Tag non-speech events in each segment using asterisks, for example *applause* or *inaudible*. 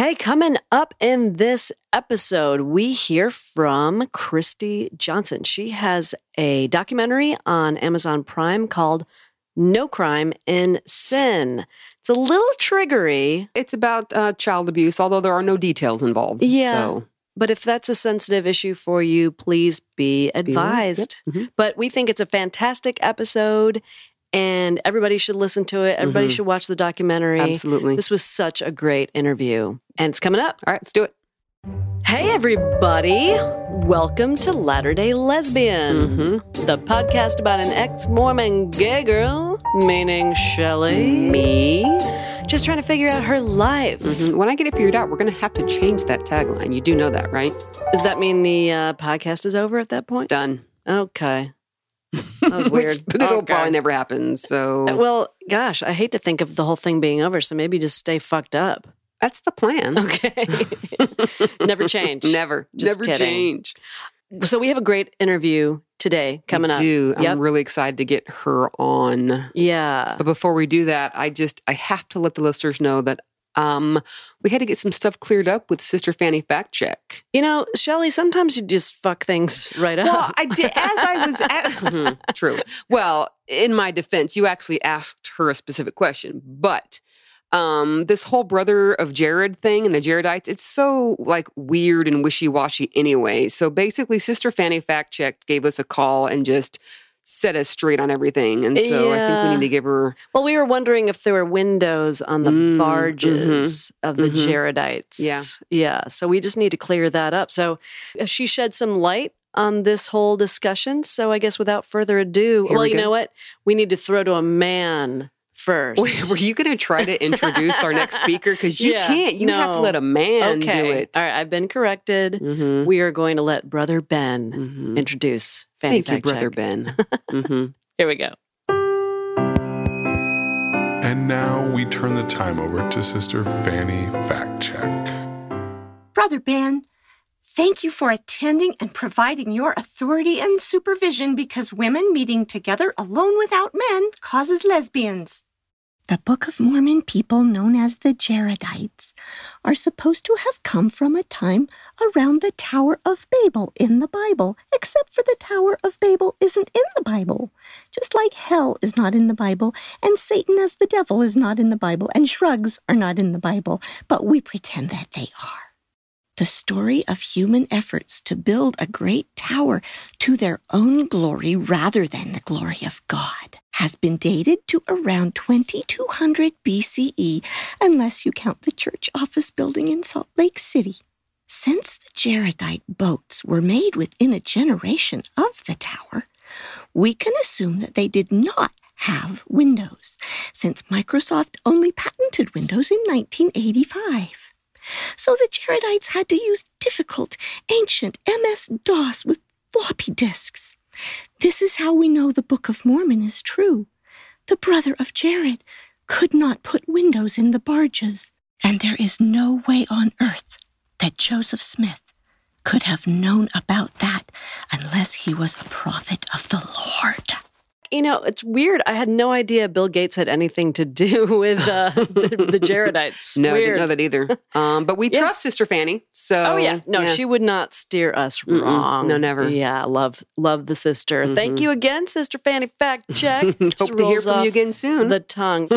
Hey, coming up in this episode, we hear from Kristy Johnson. She has a documentary on Amazon Prime called No Crime in Sin. It's a little triggery. It's about uh, child abuse, although there are no details involved. Yeah. So, But if that's a sensitive issue for you, please be advised. Mhm. But we think it's a fantastic episode and everybody should listen to it. Everybody Mhm. should watch the documentary. absolutely. This was such a great interview. And it's coming up. All right, let's do it. Hey, everybody. Welcome to Latter day Lesbian, Mm-hmm. the podcast about an ex Mormon gay girl, meaning Shelley. Me. Just trying to figure out her life. Mhm. When I get it figured out, we're going to have to change that tagline. You do know that, right? Does that mean the uh, podcast is over at that point? Done. Okay. That was *laughs* weird. Which, but it'll Okay. probably never happen. So Uh, Well, gosh, I hate to think of the whole thing being over, so maybe just stay fucked up. that's the plan. Okay. *laughs* *laughs* Never change. Never. Just never kidding. change. So we have a great interview today coming I up. do. Yep. I'm really excited to get her on. Yeah. But before we do that, I just I have to let the listeners know that um we had to get some stuff cleared up with Sister Fanny Fact Check. You know, Shelly, sometimes you just fuck things right up. Well, I did as I was at, *laughs* *laughs* true. Well, in my defense, you actually asked her a specific question, but um this whole brother of Jared thing and the Jaredites, it's so like weird and wishy-washy anyway. So basically Sister Fanny Fact Check gave us a call and just set us straight on everything. And so I think we need to give her Well, we were wondering if there were windows on the Mm, barges of the mhm. Jaredites. Yeah. Yeah. So we just need to clear that up. So uh, she shed some light on this whole discussion. So I guess without further ado, Here well, we you know what? We need to throw to a man first. Wait, *laughs* were you going to try to introduce our next speaker? Because you Yeah, can't. You have to let a man okay. do it. All right. I've been corrected. Mhm, We are going to let Brother Ben mhm. introduce Fanny Thank you, brother Check. Ben. *laughs* hmm Here we go. And now we turn the time over to Sister Fanny Fact Check. Brother Ben, thank you for attending and providing your authority and supervision because women meeting together alone without men causes lesbians. The Book of Mormon people, known as the Jaredites, are supposed to have come from a time around the Tower of Babel in the Bible, except for the Tower of Babel isn't in the Bible. Just like hell is not in the Bible, and Satan as the devil is not in the Bible, and shrugs are not in the Bible, but we pretend that they are. The story of human efforts to build a great tower to their own glory rather than the glory of God has been dated to around 2200 BCE, unless you count the church office building in Salt Lake City. Since the Jaredite boats were made within a generation of the tower, we can assume that they did not have Windows, since Microsoft only patented Windows in 1985. So the Jaredites had to use difficult, ancient MS DOS with floppy disks. This is how we know the Book of Mormon is true. The brother of Jared could not put windows in the barges, and there is no way on earth that Joseph Smith could have known about that unless he was a prophet of the Lord. You know, it's weird. I had no idea Bill Gates had anything to do *laughs* with uh, the, the *laughs* Jaredites. No, I didn't know that either. Um, but we *laughs* Yeah. trust Sister Fanny. So Oh yeah, no, she would not steer us Mm-mm. wrong. No, never. Yeah, love, love the sister. Thank Mhm. you again, Sister Fanny. Fact check. Hope to hear from you again soon. The tongue.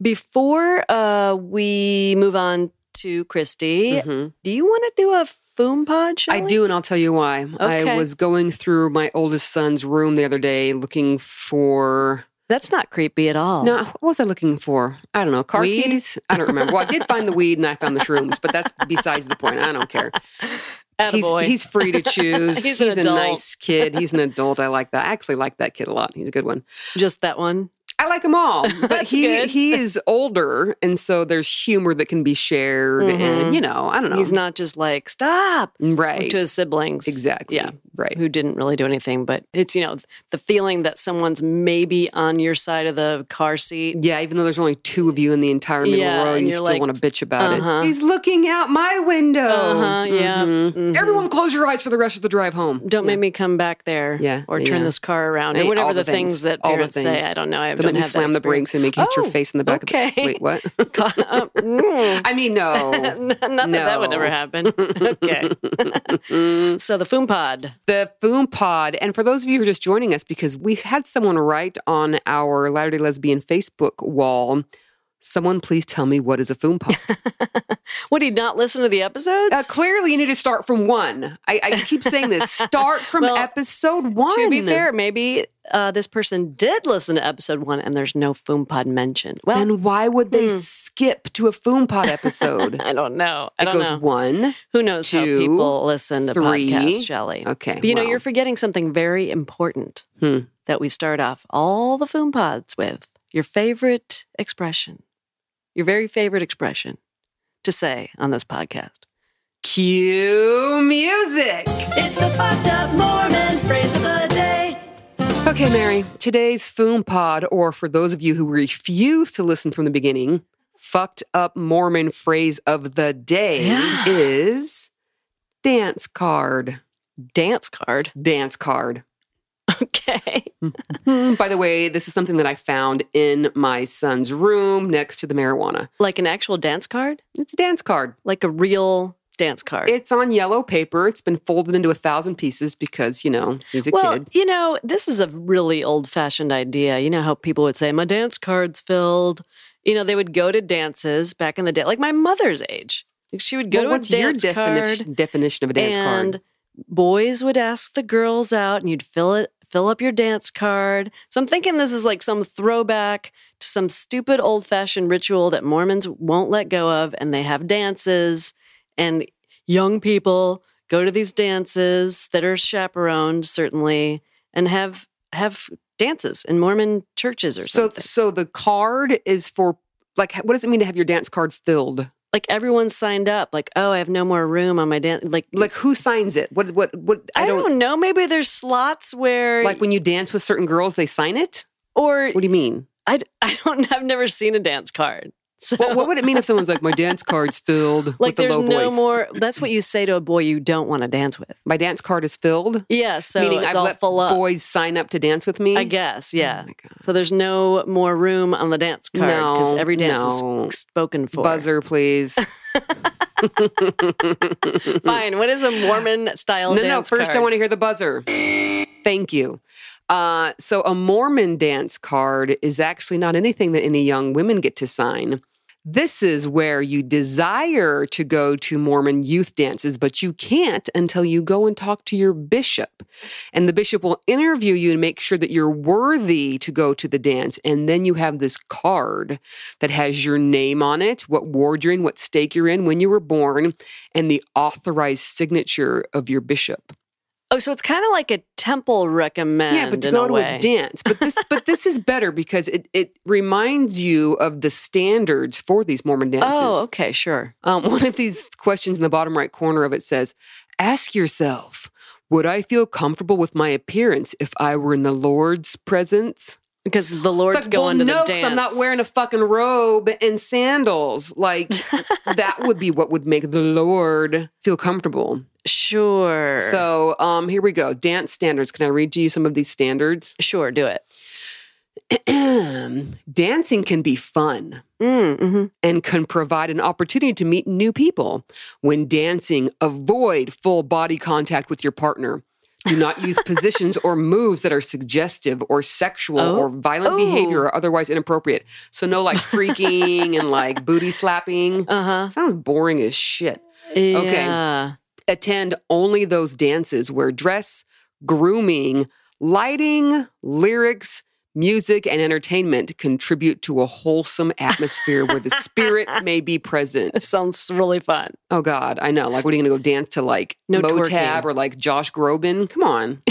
Before uh, we move on to Kristy, Mhm. do you want to do a foom pod? I Shelley? do, and I'll tell you why. Okay. I was going through my oldest son's room the other day looking for. That's not creepy at all. No, what was I looking for? I don't know. Car Weed? keys? I don't remember. Well, I did find the weed and I found the shrooms, but that's besides the point. I don't care. He's, Attaboy. he's free to *laughs* choose. He's he's a nice kid. He's an adult. I like that. I actually like that kid a lot. He's a good one. just that one. I like them all, *laughs* but he good. he is older, and so there's humor that can be shared, Mhm. and you know, I don't know. He's not just like stop right to his siblings. exactly. Yeah. Right. who didn't really do anything, but it's, you know, the feeling that someone's maybe on your side of the car seat. Yeah, even though there's only two of you in the entire middle Yeah, row, and you still like, want to bitch about uh-huh. it. He's looking out my window. Uh-huh, yeah. Mhm. Mhm. Everyone, close your eyes for the rest of the drive home. Don't Yeah. make me come back there. Yeah, Or turn yeah. this car around. Hey, Or whatever the, the things, things, that all the parents say. I don't know. I Don't don't have that slam the brakes and make you hit your Oh, face in the back okay. of the Wait, what? *laughs* Um, mm. I mean, no. *laughs* Not that that would No. never happen. *laughs* okay. so the Foom Pod. The Foom Pod. And for those of you who are just joining us, because we had someone write on our Latter day Lesbian Facebook wall, someone please tell me what is a Foom Pod? *laughs* Would he not listen to the episodes? uh, clearly, you need to start from one. I, I keep saying this *laughs* start from Well, episode one. to be fair, maybe uh, this person did listen to episode one and there's no Foom Pod mentioned. Well, then why would they hmm. skip to a Foom Pod episode? *laughs* I don't know. I it don't goes know. one. Who knows how people listen to three. podcasts, Shelley? Okay. But you know, you're forgetting something very important Hmm. that we start off all the Foom Pods with your favorite expression, your very favorite expression to say on this podcast. Cue music. It's the fucked up Mormon phrase of the day. Okay, Mary, today's Foom Pod, or for those of you who refuse to listen from the beginning, fucked up Mormon phrase of the day Yeah. is dance card. Dance card. Dance card. Okay. Hmm, By the way, this is something that I found in my son's room next to the marijuana. Like an actual dance card? It's a dance card. Like a real dance card. It's on yellow paper. It's been folded into a thousand pieces because, you know, he's a well, kid. you know, this is a really old fashioned idea. You know how people would say, my dance card's filled. You know, they would go to dances back in the day, like my mother's age. Like, She would go Well, to what's a your dance definition, card. definition of a dance and card? boys would ask the girls out and you'd fill it fill up your dance card so i'm thinking this is like some throwback to some stupid old-fashioned ritual that mormons won't let go of and they have dances and young people go to these dances that are chaperoned certainly and have have dances in mormon churches or something. So, something so the card is for like, what does it mean to have your dance card filled? Like everyone signed up like oh i have no more room on my dance like Like, who signs it? What, what, what? I, don't, know. Maybe there's slots where, like when you dance with certain girls, they sign it. or What do you mean? I, *laughs* I don't. I've never seen a dance card. *laughs* So, What, what would it mean if someone's like, my dance card's filled *laughs* like with the there's low no voice? more. That's what you say to a boy you don't want to dance with. My dance card is filled, Yeah, so meaning it's I've all let full up. boys sign up to dance with me. I guess. Yeah. Oh my God. so there's no more room on the dance card because No, every dance no. is spoken for. Buzzer, please. *laughs* Fine. What is a Mormon style no, no. First, I want to hear the buzzer. Thank you. Uh, so, a Mormon dance card is actually not anything that any young women get to sign. This is where you desire to go to Mormon youth dances, but you can't until you go and talk to your bishop. And the bishop will interview you and make sure that you're worthy to go to the dance. And then you have this card that has your name on it, what ward you're in, what stake you're in, when you were born, and the authorized signature of your bishop. Oh, so it's kind of like a temple recommend. Yeah, but to in go a to way. a dance. But this but *laughs* this is better because it it reminds you of the standards for these Mormon dances. Oh, okay, sure. Um, *laughs* one of these questions in the bottom right corner of it says, Ask yourself, would I feel comfortable with my appearance if I were in the Lord's presence? Because the Lord's it's like, going well, to no, the dance. I'm not wearing a fucking robe and sandals. Like *laughs* that would be what would make the Lord feel comfortable. Sure. So um, here we go. Dance standards. Can I read to you some of these standards? sure, do it. *clears throat* Dancing can be fun Mm, hmm and can provide an opportunity to meet new people. When dancing, avoid full body contact with your partner. Do not use *laughs* positions or moves that are suggestive or sexual Oh. or violent Oh. behavior or otherwise inappropriate. So no like freaking and like booty slapping. *laughs* Uh huh. Sounds boring as shit. Yeah. Attend only those dances where dress, grooming, lighting, lyrics, music, and entertainment contribute to a wholesome atmosphere where the spirit *laughs* may be It present. sounds really fun. Oh God, I know. Like, what are you going to go dance to like No Motab twerking. or like Josh Groban? Come on.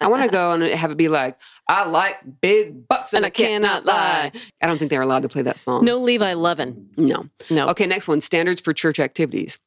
I want to go and have it be like, I like big butts and, And I cannot lie. I don't think they're allowed to play that song. No Levi Levin. No. No. Okay, next one standards for church activities.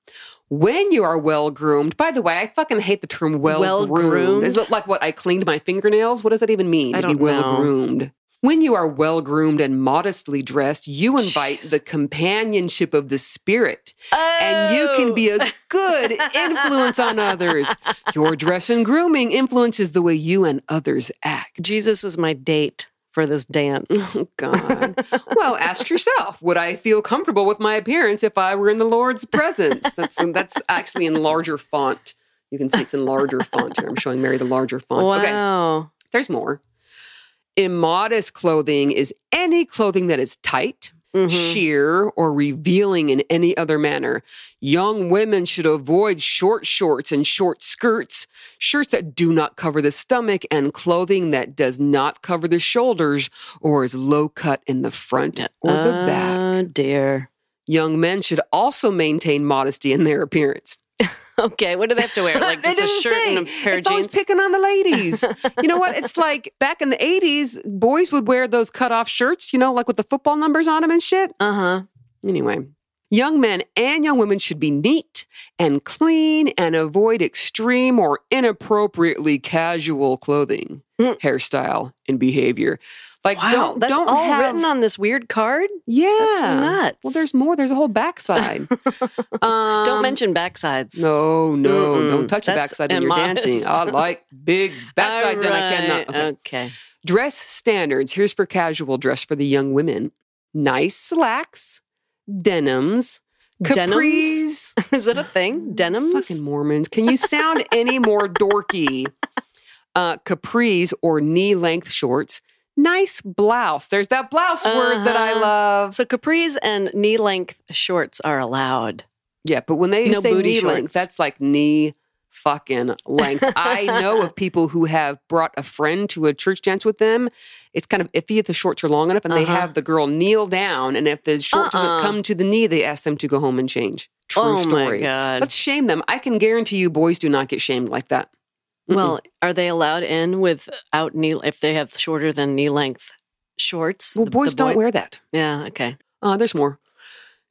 When you are well groomed, by the way, I fucking hate the term well groomed. Well-groomed? Is it like what I cleaned my fingernails? What does that even mean? I to be well groomed. When you are well groomed and modestly dressed, you invite Jeez. the companionship of the spirit. And you can be a oh. *laughs* good influence on others. Your dress and grooming influences the way you and others act. Jesus was my date for this dance. *laughs* Oh, God. well, ask yourself: Would I feel comfortable with my appearance if I were in the Lord's presence? That's that's actually in larger font. You can see it's in larger font here. I'm showing Mary the larger font. Okay, wow. there's more. Immodest clothing is any clothing that is tight, Mhm. sheer, or revealing in any other manner. Young women should avoid short shorts and short skirts, shirts that do not cover the stomach, and clothing that does not cover the shoulders or is low cut in the front or the back. Oh dear. Young men should also maintain modesty in their appearance. *laughs* Okay, what do they have to wear? *laughs* Like just a shirt say. and a pair it's of always jeans? picking on the ladies. *laughs* you know what? It's like back in the 80s, boys would wear those cut off shirts, you know, like with the football numbers on them and shit. Uh huh. Anyway, young men and young women should be neat and clean and avoid extreme or inappropriately casual clothing, Mm. hairstyle, and behavior. Like, Wow, don't, that's don't all have, written on this weird card. Yeah. That's nuts. Well, there's more. There's a whole backside. *laughs* um, Don't mention backsides. No, no, Mm-mm. don't touch the That's backside when you're dancing. I *laughs* like big backsides and I cannot. right, Okay. okay. Dress standards. Here's for casual dress for the young women. Nice slacks, denims, capris. Denims? *laughs* Is that a thing? Denims? Fucking Mormons. Can you sound any more dorky? Uh, capris or knee length shorts. Nice blouse. There's that blouse word that I Uh-huh. love. So capris and knee length shorts are allowed. Yeah, but when they No say knee shorts. length, that's like knee fucking length. *laughs* I know of people who have brought a friend to a church dance with them. It's kind of iffy if the shorts are long enough, and they Uh-huh. have the girl kneel down, and if the short Uh-uh. doesn't come to the knee, they ask them to go home and change. True oh story. my god. Let's shame them. I can guarantee you, boys do not get shamed like that. Well, *laughs* are they allowed in without knee if they have shorter than knee length shorts? well, The- boys the don't wear that. Yeah, okay. Uh, there's more.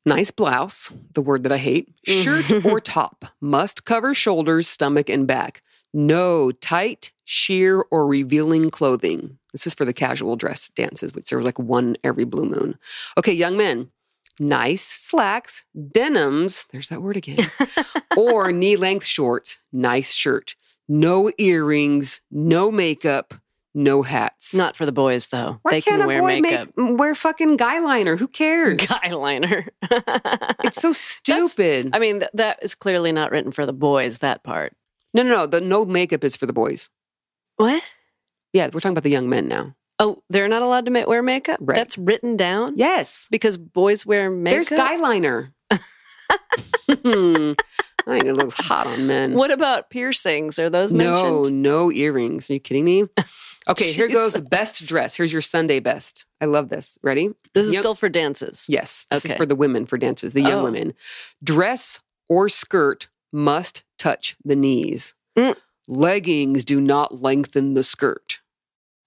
Nice blouse, the word that I hate. Shirt or *laughs* top must cover shoulders, stomach, and back. No tight, sheer, or revealing clothing. This is for the casual dress dances, which there was like one every blue moon. Okay, young men, nice slacks, denims, there's that word again, *laughs* or knee length shorts, nice shirt. No earrings, no makeup, no hats. Not for the boys though. Why they can't can a wear boy makeup. make wear fucking guy liner? Who cares? *laughs* Guy liner. *laughs* It's so stupid. I mean, th- that is clearly not written for the boys, that part. no, no, no. The no makeup is for the boys. What? Yeah, we're talking about the young men now. Oh, they're not allowed to ma- wear makeup? Right. That's written down? Yes. Because boys wear makeup? There's guy liner. *laughs* Hmm. I think it looks hot on men. What about piercings? Are those mentioned? no no earrings. Are you kidding me? *laughs* Okay, here goes best dress. Here's your Sunday best. I love this. Ready? This is Young- still for dances. Yes, this is for the women for dances, the young Oh. women. Dress or skirt must touch the knees. Mm. Leggings do not lengthen the skirt.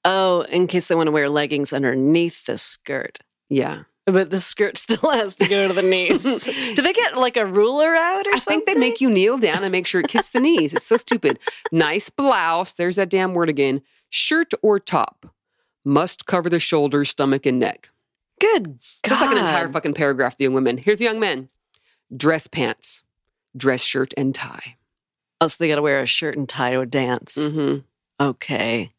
Oh, in case they want to wear leggings underneath the skirt. Yeah. But the skirt *laughs* still has to go to the knees. *laughs* Do they get like a ruler out or I something? think they make you kneel down and make sure it kissed the knees. It's so stupid. Nice blouse. There's that damn word again. Shirt or top must cover the shoulders, stomach, and neck. Good. So That's like an entire fucking paragraph. The young women. Here's the young men. Dress pants, dress shirt, and tie. Oh, so they got to wear a shirt and tie to a dance. hmm Okay.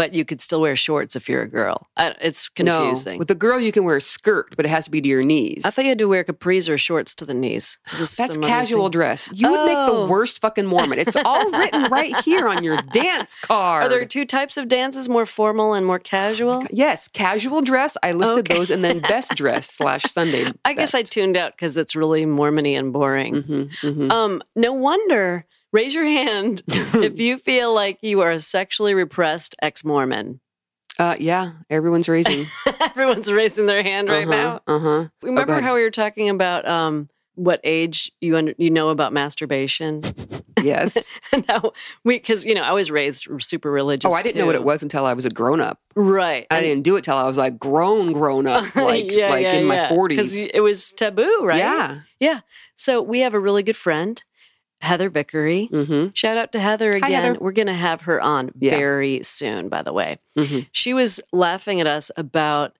But you could still wear shorts if you're a girl. Uh, it's No, confusing. with a girl you can wear a skirt, but it has to be to your knees. I thought you had to wear capris or shorts to the knees. That's casual thing? dress. You would make Oh. the worst fucking Mormon. It's all written right here on your *laughs* dance card. Are there two types of dances, more formal and more casual? Yes, casual dress. I listed Okay. those, and then best *laughs* dress slash Sunday. I guess I tuned out because it's really Mormony and boring. hmm hmm Um, no wonder. Raise your hand *laughs* if you feel like you are a sexually repressed ex-Mormon. Uh, yeah, everyone's raising *laughs* Everyone's raising their hand right now. Uh huh. Remember ahead. how we were talking about um, what age you under, you know about masturbation? *laughs* Yes. no, we because you know I was raised super religious. oh, I didn't know what it was until I was a grown up. Right. I And- didn't do it till I was like grown, grown up, like Yeah, like yeah, in my yeah. 'Cause forties. it was taboo, right? Yeah. Yeah. So we have a really good friend Heather Vickery. hmm Shout out to Heather again. Heather. We're going to have her on Yeah. very soon, by the way. hmm She was laughing at us about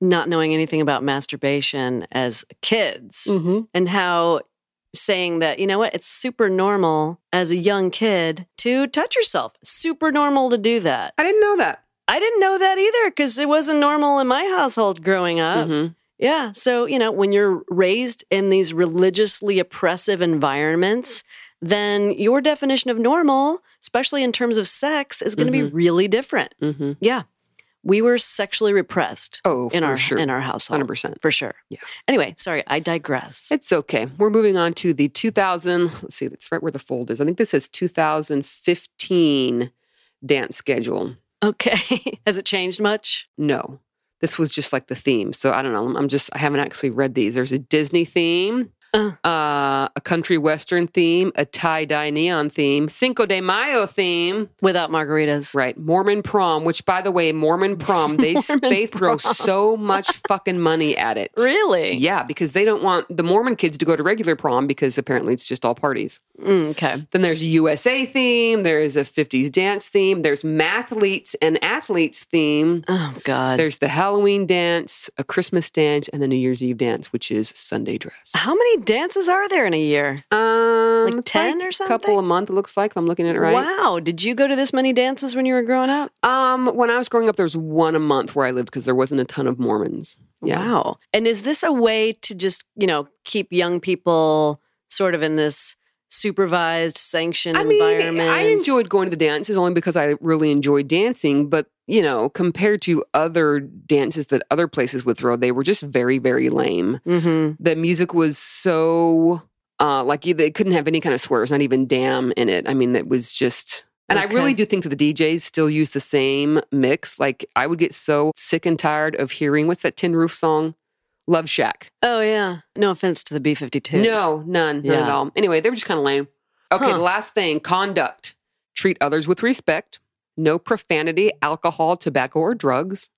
not knowing anything about masturbation as kids hmm and how saying that, you know what, it's super normal as a young kid to touch yourself. Super normal to do that. I didn't know that. I didn't know that either because it wasn't normal in my household growing up. Mhm. Yeah. So, you know, when you're raised in these religiously oppressive environments, then your definition of normal, especially in terms of sex, is going to be really different. hmm Yeah. We were sexually repressed Oh, in for our sure. in our household. 100%. For sure. Yeah. Anyway, sorry, I digress. It's okay. We're moving on to the 2000. Let's see, that's right where the fold is. I think this is 2015 dance schedule. Okay. *laughs* Has it changed much? No, this was just like the theme. So I don't know. I'm just, I haven't actually read these. There's a Disney theme, Uh. uh, a country western theme, a tie dye neon theme, Cinco de Mayo theme, Without margaritas. right? Mormon prom, which by the way, Mormon prom, they *laughs* Mormon they throw so much fucking money at it. Really? Yeah, because they don't want the Mormon kids to go to regular prom because apparently it's just all parties. Mm, okay. Then there's a USA theme, there's a 50s dance theme, there's mathletes and athletes theme. Oh, God. There's the Halloween dance, a Christmas dance, and the New Year's Eve dance, which is Sunday dress. How many dances are there in a year? Um, Like it's 10 or something? A couple a month, it looks like, if I'm looking at it right. Wow. Did you go to this many dances when you were growing up? Um, when I was growing up, there was one a month where I lived because there wasn't a ton of Mormons. Yeah. Wow. And is this a way to just, you know, keep young people sort of in this supervised, sanctioned I mean, environment? I enjoyed going to the dances only because I really enjoyed dancing. But you know, compared to other dances that other places would throw, they were just very, very lame. hmm The music was so uh, like they couldn't have any kind of swears, not even "damn" in it. I mean, it was just. And I really do think that the DJs still use the same mix. Like I would get so sick and tired of hearing what's that Tin Roof song, "Love Shack." Oh, yeah. No offense to the B 52s. No, none, none at all. Anyway, they were just kind of lame. Okay, Huh. the last thing conduct. Treat others with respect. No profanity, alcohol, tobacco, or drugs.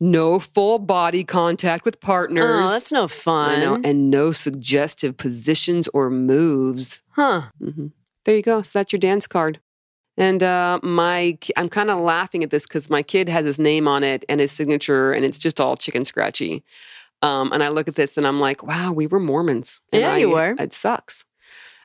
No full body contact with partners. Oh, that's no fun. know, and no suggestive positions or moves. huh. hmm There you go. So that's your dance card. And uh, my, I'm kind of laughing at this because my kid has his name on it and his signature, and it's just all chicken scratchy. Um, and I look at this and I'm like, wow, we were Mormons. And Yeah, I- you were. It sucks.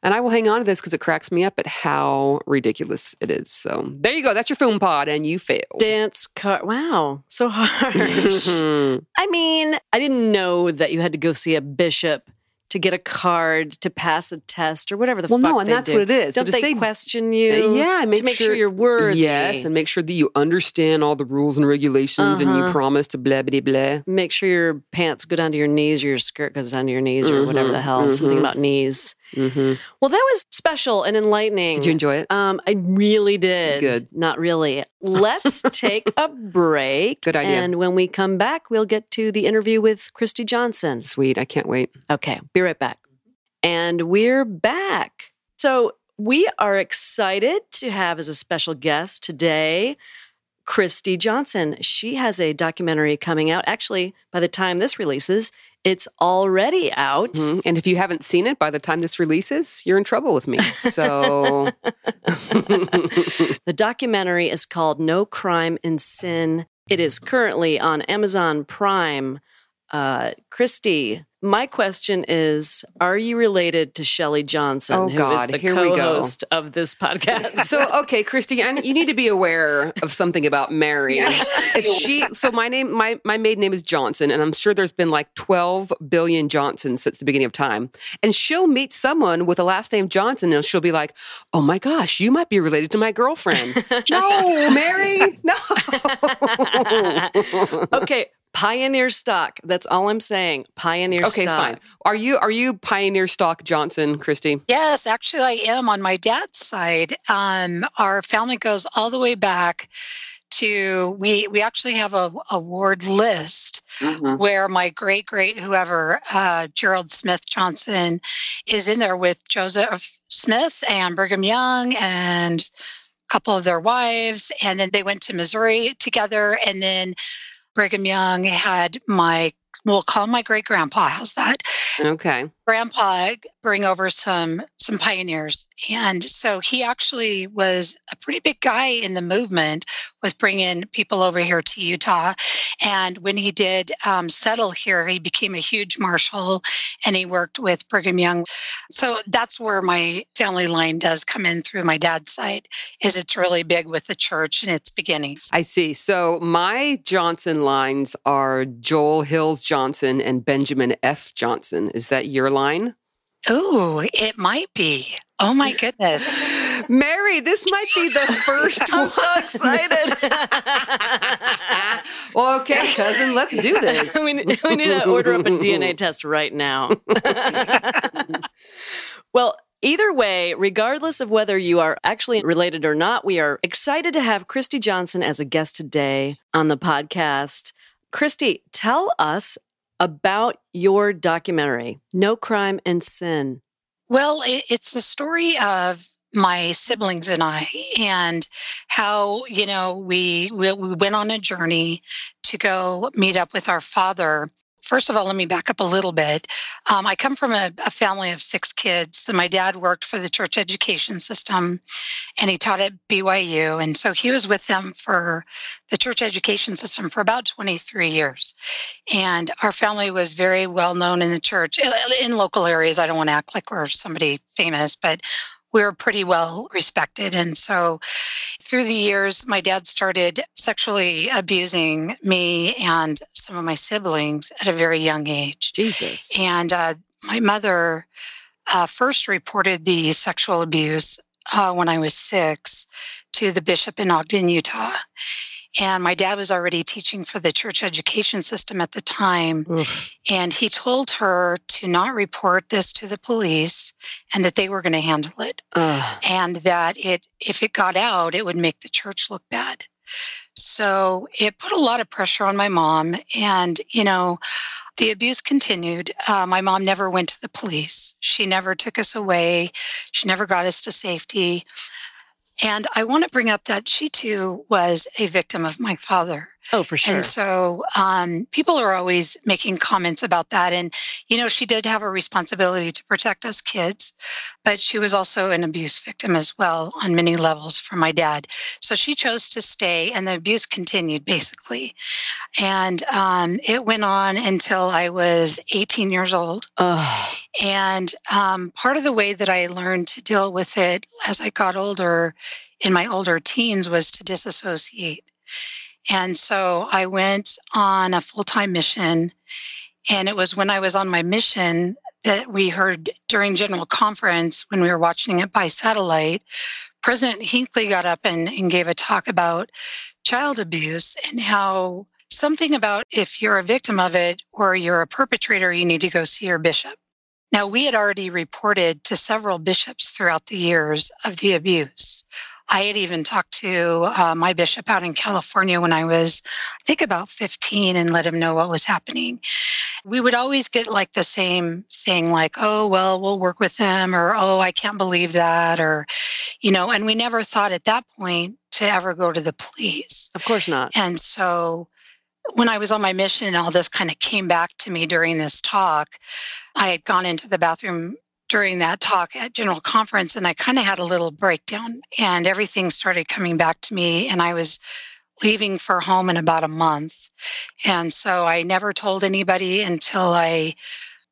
And I will hang on to this because it cracks me up at how ridiculous it is. So there you go. That's your Foom Pod, and you failed. Dance card. Wow. So harsh. *laughs* I mean, I didn't know that you had to go see a bishop to get a card to pass a test or whatever the Well, fuck Well, no, and that's do. what it is. Don't to they say- question you? yeah, make to make sure, you're worthy. Yes, and make sure that you understand all the rules and regulations, and you Uh-huh. promise to blah blah blah. make sure your pants go down to your knees or your skirt goes down to your knees or whatever the hell. Something mhm. about knees. Hmm Well, that was special and enlightening. Did you enjoy it? Um, I really did. Good. Not really. Let's *laughs* take a break. Good idea. And when we come back, we'll get to the interview with Kristy Johnson. Sweet. I can't wait. Okay, be right back. And we're back. So we are excited to have as a special guest today Kristy Johnson. She has a documentary coming out. Actually, by the time this releases, it's already out. Mhm. And if you haven't seen it by the time this releases, you're in trouble with me. So *laughs* The documentary is called No Crime in Sin. It is currently on Amazon Prime. Uh, Kristy, my question is Are you related to Shelley Johnson, Oh, who is God, the here we co go. host of this podcast? so okay, Kristy, I, you need to be aware of something about Mary. If she, so my name, my my maiden name is Johnson, and I'm sure there's been like 12 billion Johnsons since the beginning of time. And she'll meet someone with a last name Johnson, and she'll be like, "Oh my gosh, you might be related to my girlfriend." *laughs* no, Mary, no. *laughs* okay, pioneer stock. That's all I'm saying. Pioneer okay, stock. fine. Are you are you Pioneer Stock Johnson, Kristy? Yes, actually, I am on my dad's side. Um, our family goes all the way back to we. We actually have a, a ward list where my great great whoever uh, Gerald Smith Johnson is in there with Joseph Smith and Brigham Young and a couple of their wives, and then they went to Missouri together, and then Brigham Young had my. We'll call my great grandpa. How's that? Okay. Grandpa bring over some some pioneers and so he actually was a pretty big guy in the movement with bringing people over here to utah and when he did um, settle here he became a huge marshal and he worked with brigham young so that's where my family line does come in through my dad's side is it's really big with the church and its beginnings I see. So my Johnson lines are Joel Hills Johnson and Benjamin F. Johnson. Is that your line? oh it might be oh my goodness *laughs* Mary, this might be the *laughs* first I'm one. so excited. well, *laughs* okay, cousin, let's do this. we, need, we need to order up a DNA test right now. well, either way, regardless of whether you are actually related or not, we are excited to have Kristy Johnson as a guest today on the podcast. Kristy, tell us about your documentary, No Crime in Sin. Well, it's the story of my siblings and I, and how you know we, we we went on a journey to go meet up with our father. First of all, let me back up a little bit. Um, I come from a, a family of six kids. My dad worked for the church education system, and he taught at BYU, and so he was with them for the church education system for about 23 years. And our family was very well known in the church in local areas. I don't want to act like we're somebody famous, but we were pretty well respected. And so through the years, my dad started sexually abusing me and some of my siblings at a very young age. Jesus. And uh, my mother uh, first reported the sexual abuse uh, when I was six to the bishop in Ogden, Utah. And my dad was already teaching for the church education system at the time. Oof. And he told her to not report this to the police and that they were going to handle it Ugh. and that it if it got out it would make the church look bad so it put a lot of pressure on my mom and you know the abuse continued uh, my mom never went to the police she never took us away she never got us to safety and i want to bring up that she too was a victim of my father Oh, for sure. and so um, people are always making comments about that. And, you know, she did have a responsibility to protect us kids, but she was also an abuse victim as well on many levels from my dad. So she chose to stay, and the abuse continued basically. And um, it went on until I was 18 years old. Ugh. And um, part of the way that I learned to deal with it as I got older, in my older teens, was to disassociate. And so I went on a full time mission. And it was when I was on my mission that we heard during General Conference, when we were watching it by satellite, President Hinckley got up and, and gave a talk about child abuse and how something about if you're a victim of it or you're a perpetrator, you need to go see your bishop. Now, we had already reported to several bishops throughout the years of the abuse. I had even talked to uh, my bishop out in California when I was, I think, about 15 and let him know what was happening. We would always get like the same thing, like, oh, well, we'll work with them, or oh, I can't believe that, or, you know, and we never thought at that point to ever go to the police. Of course not. And so when I was on my mission, all this kind of came back to me during this talk. I had gone into the bathroom during that talk at General Conference and I kind of had a little breakdown and everything started coming back to me. And I was leaving for home in about a month. And so I never told anybody until I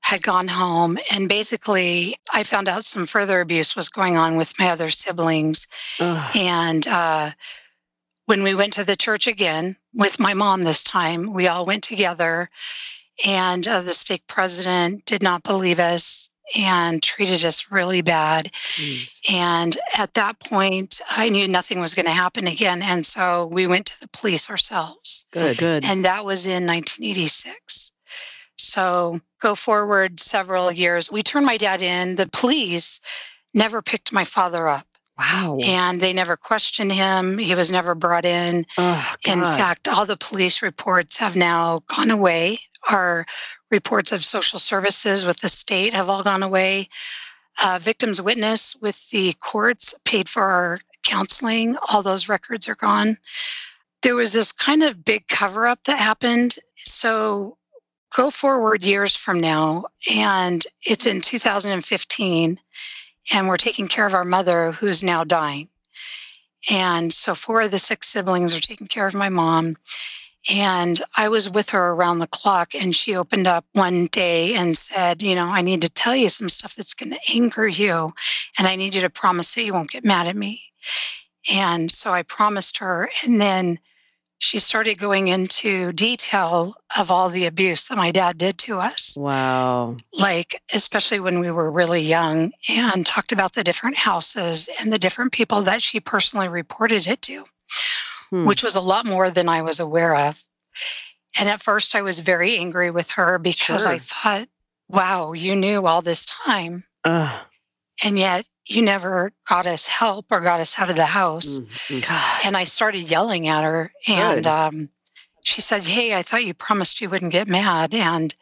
had gone home. And basically, I found out some further abuse was going on with my other siblings. Ugh. And uh, when we went to the church again with my mom this time, we all went together, and uh, the stake president did not believe us and treated us really bad. Jeez. And at that point, I knew nothing was going to happen again. And so we went to the police ourselves. Good. Good. And that was in 1986. So go forward several years. We turned my dad in. The police never picked my father up wow. and they never questioned him. He was never brought in. Oh, In fact, all the police reports have now gone away. Our reports of social services with the state have all gone away. Uh, victims witness with the courts paid for our counseling. All those records are gone. There was this kind of big cover up that happened. So go forward years from now, and it's in 2015, and we're taking care of our mother who's now dying. And so four of the six siblings are taking care of my mom. And I was with her around the clock, and she opened up one day and said, You know, I need to tell you some stuff that's going to anger you, and I need you to promise that you won't get mad at me. And so I promised her. And then she started going into detail of all the abuse that my dad did to us. Wow. Like, especially when we were really young, and talked about the different houses and the different people that she personally reported it to, Hmm. which was a lot more than I was aware of. And at first, I was very angry with her because I thought, wow, you knew all this time, Ugh. and yet you never got us help or got us out of the house. Mhm. And I started yelling at her, and um, she said, "Hey, I thought you promised you wouldn't get mad." And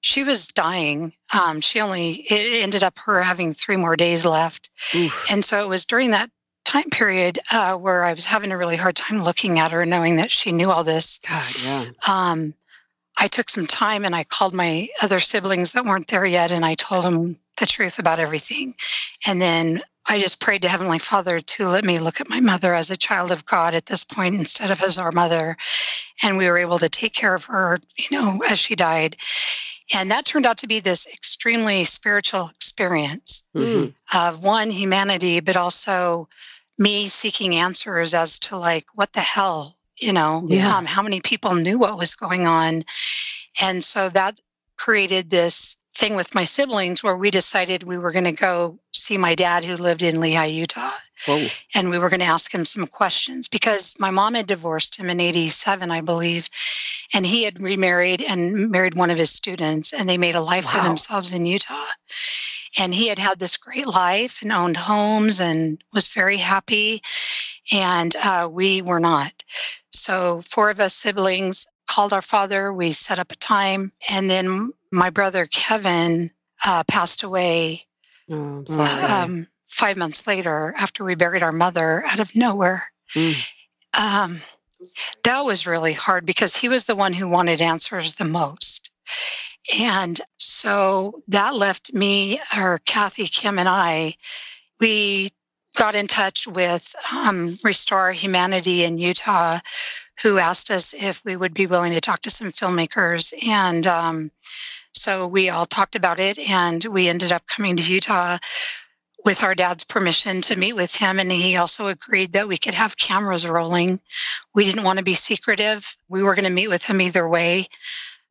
she was dying. Um, she only it ended up her having three more days left, Oof. and so it was during that time period uh, where I was having a really hard time looking at her, knowing that she knew all this. God, yeah. Um, I took some time and I called my other siblings that weren't there yet, and I told them the truth about everything. And then I just prayed to Heavenly Father to let me look at my mother as a child of God at this point instead of as our mother. And we were able to take care of her, you know, as she died. And that turned out to be this extremely spiritual experience Mhm. of one, humanity, but also me seeking answers as to like, what the hell, you know, Yeah. um, how many people knew what was going on. And so that created this thing with my siblings where we decided we were going to go see my dad who lived in Lehi, Utah Whoa. and we were going to ask him some questions because my mom had divorced him in 87 i believe and he had remarried and married one of his students and they made a life for themselves in utah and he had had this great life and owned homes and was very happy and uh, we were not so four of us siblings called our father we set up a time and then my brother kevin uh, passed away Oh, so sorry. um, five months later after we buried our mother out of nowhere. Mm. Um, that was really hard because he was the one who wanted answers the most. And so that left me, or Kathy, Kim, and I, we got in touch with um, Restore Humanity in Utah, who asked us if we would be willing to talk to some filmmakers. And um, so we all talked about it, and we ended up coming to Utah with our dad's permission to meet with him. And he also agreed that we could have cameras rolling. We didn't want to be secretive. We were going to meet with him either way,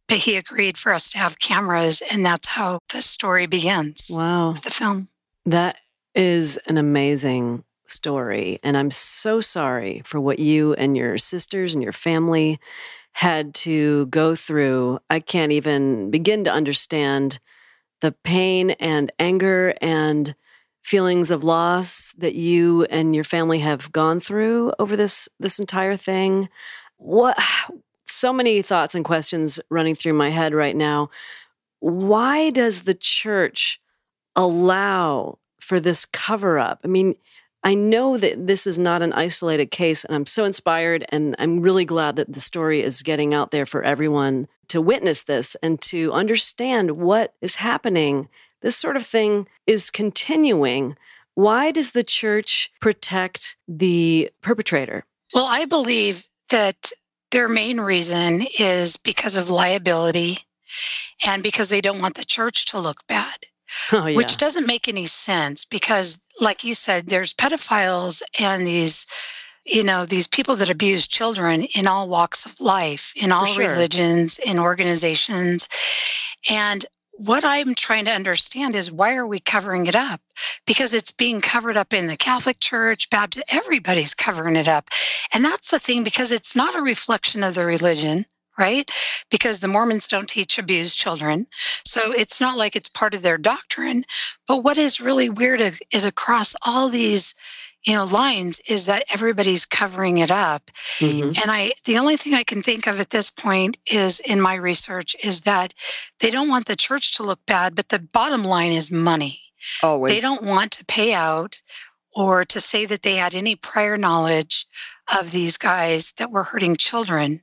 but he agreed for us to have cameras. And that's how the story begins Wow. the film. That is an amazing story. And I'm so sorry for what you and your sisters and your family had to go through. I can't even begin to understand the pain and anger and feelings of loss that you and your family have gone through over this this entire thing. What so many thoughts and questions running through my head right now. Why does the church allow for this cover up? I mean, I know that this is not an isolated case, and I'm so inspired, and I'm really glad that the story is getting out there for everyone to witness this and to understand what is happening. This sort of thing is continuing. Why does the church protect the perpetrator? Well, I believe that their main reason is because of liability and because they don't want the church to look bad. Oh, yeah. which doesn't make any sense because like you said there's pedophiles and these you know these people that abuse children in all walks of life in all sure. religions in organizations and what i'm trying to understand is why are we covering it up? Because it's being covered up in the catholic church baptist everybody's covering it up. And that's the thing because it's not a reflection of the religion right? Because the mormons don't teach abused children. So it's not like it's part of their doctrine. But what is really weird is across all these, you know, lines is that everybody's covering it up. Mhm. And I the only thing I can think of at this point is in my research is that they don't want the church to look bad, but the bottom line is money. Always. They don't want to pay out or to say that they had any prior knowledge of these guys that were hurting children.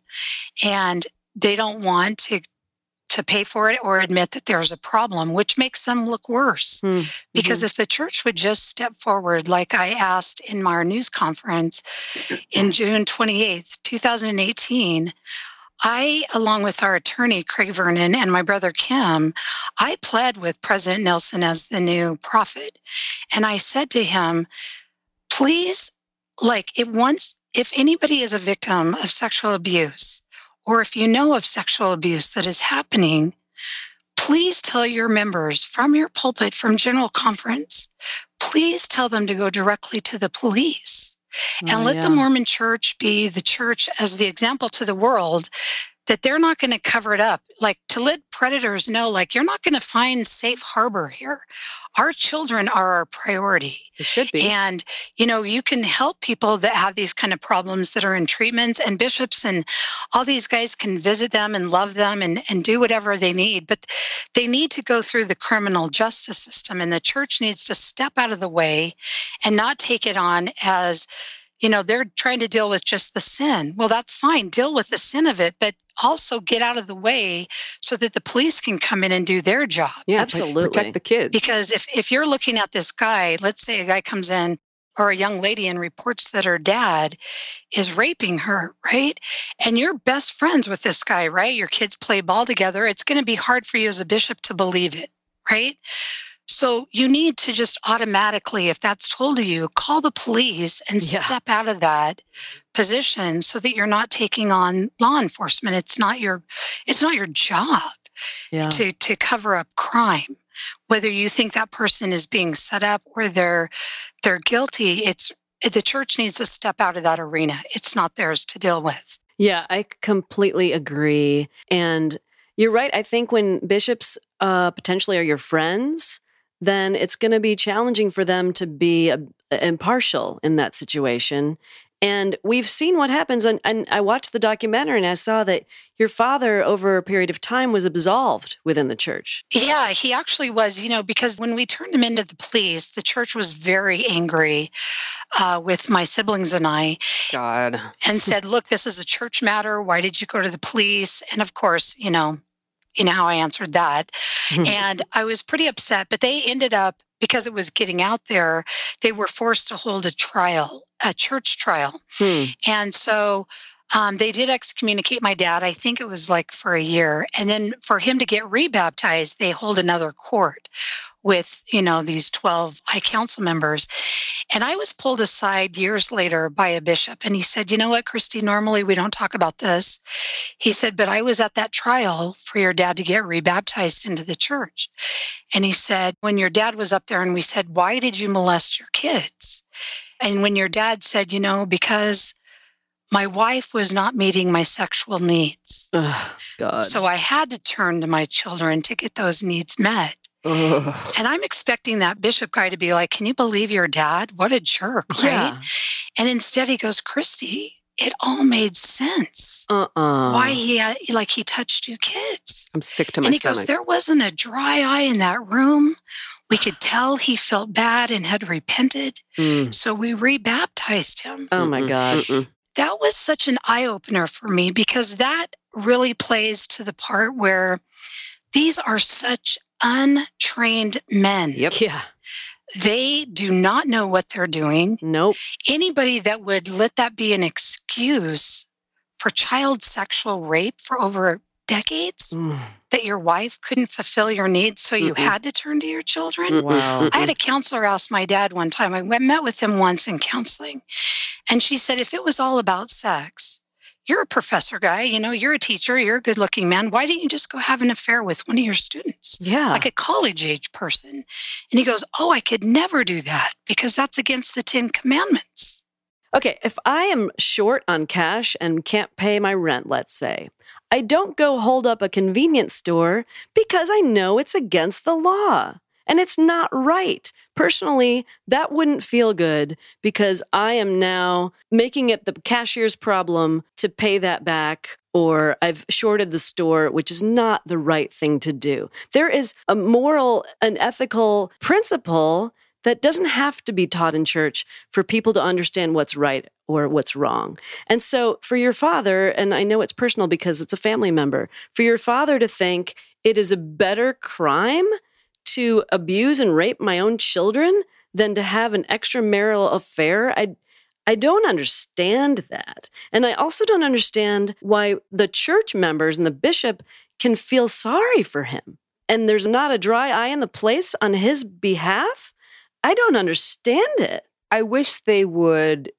And they don't want to to pay for it or admit that there's a problem, which makes them look worse. Hmm. Because if the church would just step forward, like I asked in our news conference in June 28th, 2018, I, along with our attorney, Craig Vernon, and my brother Kim, I pled with President Nelson as the new prophet. And I said to him, please, like, if once, if anybody is a victim of sexual abuse, or if you know of sexual abuse that is happening, please tell your members from your pulpit, from General Conference, please tell them to go directly to the police oh, and Oh, let yeah. the Mormon church be the church as the example to the world that they're not going to cover it up. Like to let predators know, like, you're not going to find safe harbor here. Our children are our priority. It should be. And, you know, you can help people that have these kind of problems that are in treatments, and bishops and all these guys can visit them and love them and, and do whatever they need. But they need to go through the criminal justice system, and the church needs to step out of the way and not take it on as, you know, they're trying to deal with just the sin. Well, that's fine, deal with the sin of it, but also get out of the way so that the police can come in and do their job yeah, absolutely. Protect the kids. because if if you're looking at this guy let's say a guy comes in or a young lady and reports that her dad is raping her right and you're best friends with this guy right your kids play ball together it's going to be hard for you as a bishop to believe it right so you need to just automatically if that's told to you call the police and Yeah. step out of that position so that you're not taking on law enforcement it's not your it's not your job yeah. to to cover up crime whether you think that person is being set up or they're they're guilty it's the church needs to step out of that arena it's not theirs to deal with Yeah, I completely agree. And you're right. I think when bishops uh, potentially are your friends, then it's going to be challenging for them to be uh, impartial in that situation. And we've seen what happens. And, and I watched the documentary and I saw that your father, over a period of time, was absolved within the church. yeah he actually was you know because when we turned him into the police the church was very angry uh, with my siblings and i God. and said look this is a church matter why did you go to the police and of course you know you know how i answered that and I was pretty upset. But they ended up because it was getting out there, they were forced to hold a trial, a church trial, Hmm. and so. Um, they did excommunicate my dad. I think it was like for a year, and then for him to get rebaptized, they hold another court with you know these twelve high council members. And I was pulled aside years later by a bishop, and he said, "You know what, Kristy? Normally we don't talk about this." He said, "But I was at that trial for your dad to get rebaptized into the church." And he said, when your dad was up there and we said, Why did you molest your kids? And when your dad said, You know, because my wife was not meeting my sexual needs. Ugh, God. So I had to turn to my children to get those needs met. Ugh. And I'm expecting that bishop guy to be like, Can you believe your dad? What a jerk, right? yeah. And instead he goes, Kristy, it all made sense. Uh uh Why he had, like he touched you kids. I'm sick to my and he stomach. goes, There wasn't a dry eye in that room. We could tell he felt bad and had repented. Mm. So we rebaptized him. Oh my Mm-mm, God. mm-mm. That was such an eye opener for me because that really plays to the part where these are such untrained men. Yep. Yeah. They do not know what they're doing. Nope. Anybody that would let that be an excuse for child sexual rape for over decades, Mm. that your wife couldn't fulfill your needs, so you Mm-mm. had to turn to your children. Wow. I had a counselor ask my dad one time. I went, met with him once in counseling, and she said, if it was all about sex, you're a professor guy, you know, you're a teacher, you're a good looking man. Why didn't you just go have an affair with one of your students? Yeah. Like a college age person. And he goes, Oh, I could never do that because that's against the Ten Commandments. Okay, if I am short on cash and can't pay my rent, let's say, I don't go hold up a convenience store because I know it's against the law and it's not right. Personally, that wouldn't feel good because I am now making it the cashier's problem to pay that back or I've shorted the store, which is not the right thing to do. There is a moral and ethical principle that doesn't have to be taught in church for people to understand what's right or what's wrong. And so for your father, and I know it's personal because it's a family member, for your father to think it is a better crime to abuse and rape my own children than to have an extramarital affair, I I don't understand that. And I also don't understand why the church members and the bishop can feel sorry for him. And there's not a dry eye in the place on his behalf. I don't understand it. I wish they would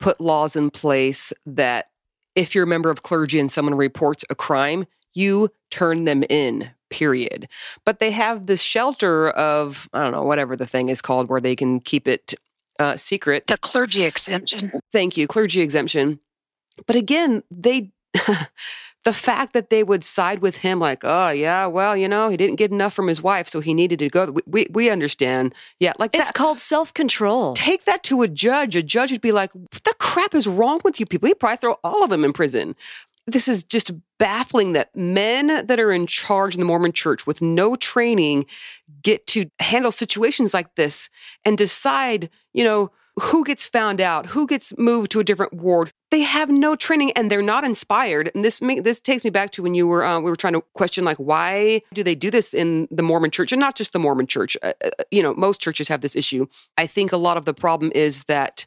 put laws in place that if you're a member of clergy and someone reports a crime, you turn them in, period. But they have this shelter of, I don't know, whatever the thing is called, where they can keep it uh, secret. The clergy exemption. Thank you, clergy exemption. But again, they. *laughs* the fact that they would side with him, like, oh yeah, well, you know, he didn't get enough from his wife, so he needed to go. We we, we understand, yeah, like It's that. called self control. Take that to a judge. A judge would be like, "What the crap is wrong with you people?" He'd probably throw all of them in prison. This is just baffling that men that are in charge in the Mormon church with no training get to handle situations like this and decide, you know, who gets found out, who gets moved to a different ward. They have no training and they're not inspired. And this make, this takes me back to when you were uh, we were trying to question like why do they do this in the Mormon church and not just the Mormon church. Uh, uh, you know, most churches have this issue. I think a lot of the problem is that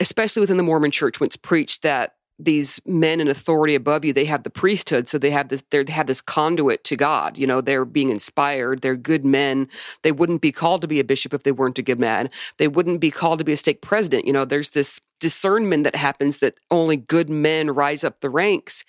especially within the Mormon church when it's preached that these men in authority above you they have the priesthood so they have this they have this conduit to god you know they're being inspired they're good men. They wouldn't be called to be a bishop if they weren't a good man. They wouldn't be called to be a stake president you know there's this discernment that happens that only good men rise up the ranks.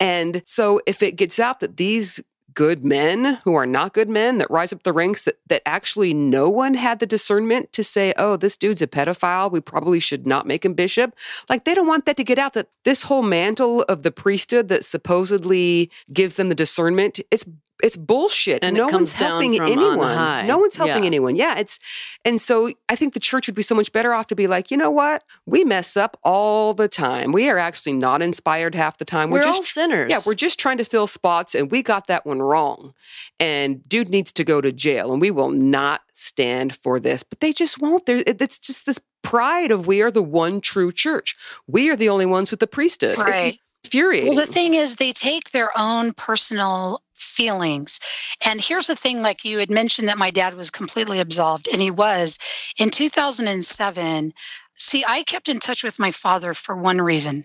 And so if it gets out that these good men who are not good men that rise up the ranks that, that actually no one had the discernment to say, oh, this dude's a pedophile. We probably should not make him bishop. Like they don't want that to get out that this whole mantle of the priesthood that supposedly gives them the discernment, it's it's bullshit. And it no comes one's down helping from on anyone. high. No one's helping Yeah. anyone. Yeah, it's and so I think the church would be so much better off to be like, you know what? We mess up all the time. We are actually not inspired half the time. We're, We're, all just sinners. yeah, we're just trying to fill spots and we got that one wrong. And dude needs to go to jail and we will not stand for this. But they just won't. There it's just this pride of we are the one true church. We are the only ones with the priesthood. Right. *laughs* Infuriating. Well, the thing is, they take their own personal feelings. And here's the thing like you had mentioned that my dad was completely absolved, and he was. In 2007, see, I kept in touch with my father for one reason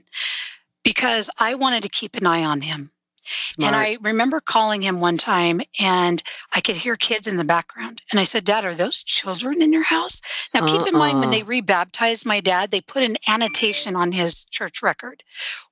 because I wanted to keep an eye on him. Smart. And I remember calling him one time and I could hear kids in the background. And I said, Dad, are those children in your house? Now, keep in mind, when Uh-uh. they rebaptized my dad, they put an annotation on his church record,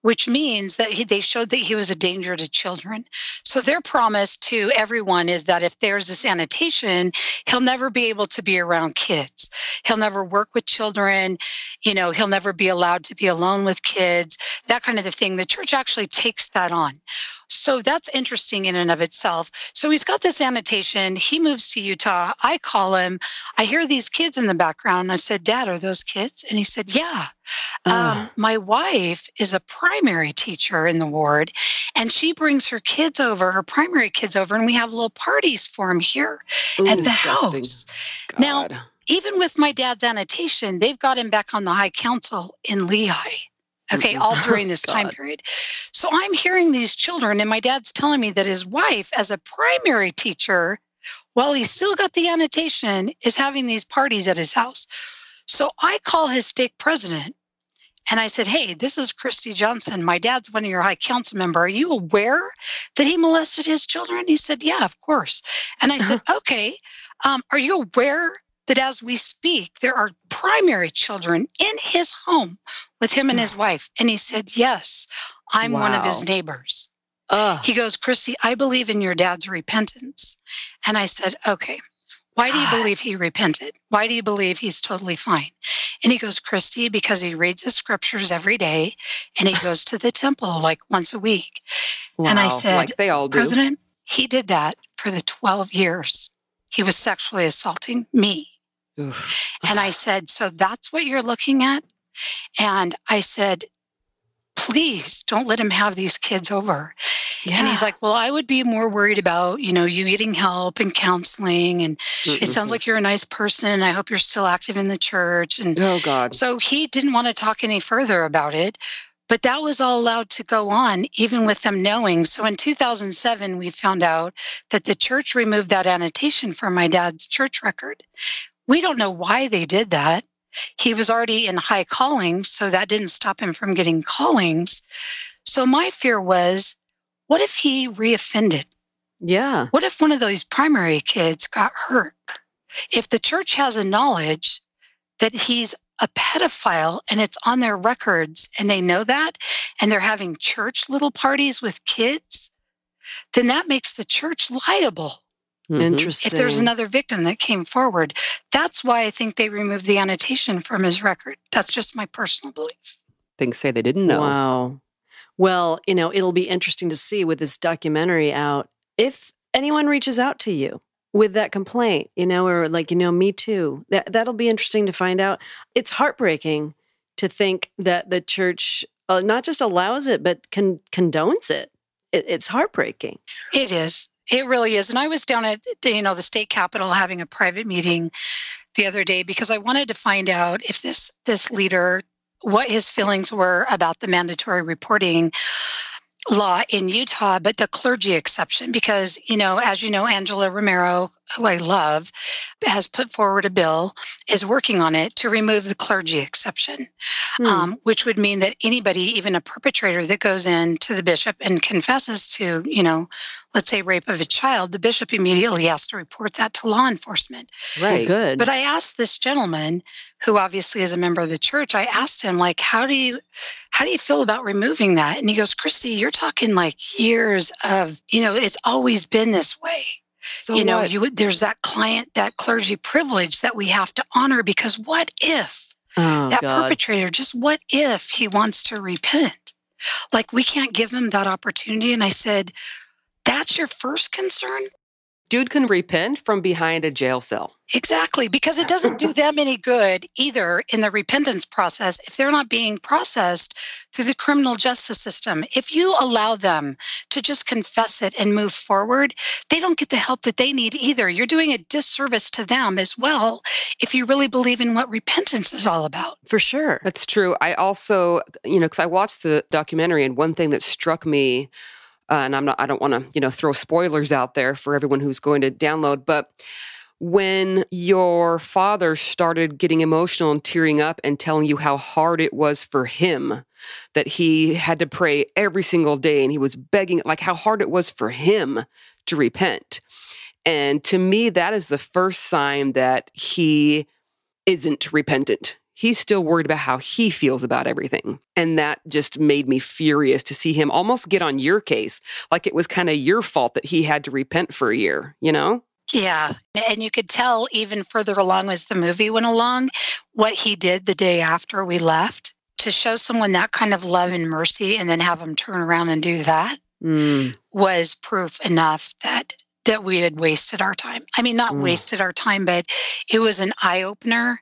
which means that he, they showed that he was a danger to children. So their promise to everyone is that if there's this annotation, he'll never be able to be around kids. He'll never work with children. You know, he'll never be allowed to be alone with kids, that kind of a thing. The church actually takes that on. So that's interesting in and of itself. So he's got this annotation. He moves to Utah. I call him. I hear these kids in the background. I said, Dad, are those kids? And he said, Yeah. Um, Ah. my wife is a primary teacher in the ward, and she brings her kids over, her primary kids over, and we have little parties for them here Ooh, at the disgusting. house. Now, even with my dad's annotation, they've got him back on the High Council in Lehi. Okay, all *laughs* during this time period. So I'm hearing these children, and my dad's telling me that his wife, as a primary teacher, while he's still got the annotation, is having these parties at his house. So I call his stake president and I said, Hey, this is Kristy Johnson. My dad's one of your high council member. Are you aware that he molested his children? He said, Yeah, of course. And I said, *laughs* Okay, um, are you aware that as we speak, there are primary children in his home with him and his wife? And he said, Yes, I'm one of his neighbors. Ugh. He goes, Kristy, I believe in your dad's repentance. And I said, Okay, why do you believe he repented? Why do you believe he's totally fine? And he goes, Kristy, because he reads the scriptures every day and he goes to the temple like once a week. Wow. And I said, like they all do. President, he did that for the 12 years. He was sexually assaulting me. Oof. And I said, So that's what you're looking at? And I said, Please don't let him have these kids over. And he's like, Well, I would be more worried about, you know, you getting help and counseling. And it sounds like you're a nice person. I hope you're still active in the church. And oh God. so he didn't want to talk any further about it. But that was all allowed to go on, even with them knowing. So in 2007, we found out that the church removed that annotation from my dad's church record. We don't know why they did that. He was already in high calling, so that didn't stop him from getting callings. So my fear was what if he reoffended? Yeah. What if one of those primary kids got hurt? If the church has a knowledge that he's a pedophile and it's on their records and they know that and they're having church little parties with kids, then that makes the church liable. Mhm. Interesting. If there's another victim that came forward, that's why I think they removed the annotation from his record. That's just my personal belief. Things say they didn't know. Wow. Well, you know, it'll be interesting to see with this documentary out if anyone reaches out to you with that complaint, you know, or like, you know, me too. That that'll be interesting to find out. It's heartbreaking to think that the church uh, not just allows it but con- condones it. it. It's heartbreaking. It is. It really is. And I was down at you know the state capitol having a private meeting the other day because I wanted to find out if this this leader what his feelings were about the mandatory reporting law in Utah, but the clergy exception, because, you know, as you know, Angela Romero, who I love, has put forward a bill, is working on it to remove the clergy exception, Hmm. um, which would mean that anybody, even a perpetrator that goes in to the bishop and confesses to, you know, let's say rape of a child, the bishop immediately has to report that to law enforcement. Well, good. But I asked this gentleman, who obviously is a member of the church, I asked him, like, how do you how do you feel about removing that? And he goes, Kristy, you're talking like years of, you know, it's always been this way. So you know, what? you there's that client, that clergy privilege that we have to honor because what if oh, that God. perpetrator, just what if he wants to repent? Like we can't give him that opportunity. And I said, that's your first concern? Dude can repent from behind a jail cell. Exactly, because it doesn't do them any good either in the repentance process if they're not being processed through the criminal justice system. If you allow them to just confess it and move forward, they don't get the help that they need either. You're doing a disservice to them as well if you really believe in what repentance is all about. For sure. That's true. I also, you know, because I watched the documentary, and one thing that struck me, uh, and I'm not, I don't want to, you know, throw spoilers out there for everyone who's going to download, but when your father started getting emotional and tearing up and telling you how hard it was for him, that he had to pray every single day and he was begging, like how hard it was for him to repent. And to me, that is the first sign that he isn't repentant. He's still worried about how he feels about everything. And that just made me furious to see him almost get on your case, like it was kind of your fault that he had to repent for a year, you know? Yeah. And you could tell even further along as the movie went along what he did the day after we left to show someone that kind of love and mercy and then have them turn around and do that Mm. was proof enough that that we had wasted our time. I mean not Mm. wasted our time, but it was an eye opener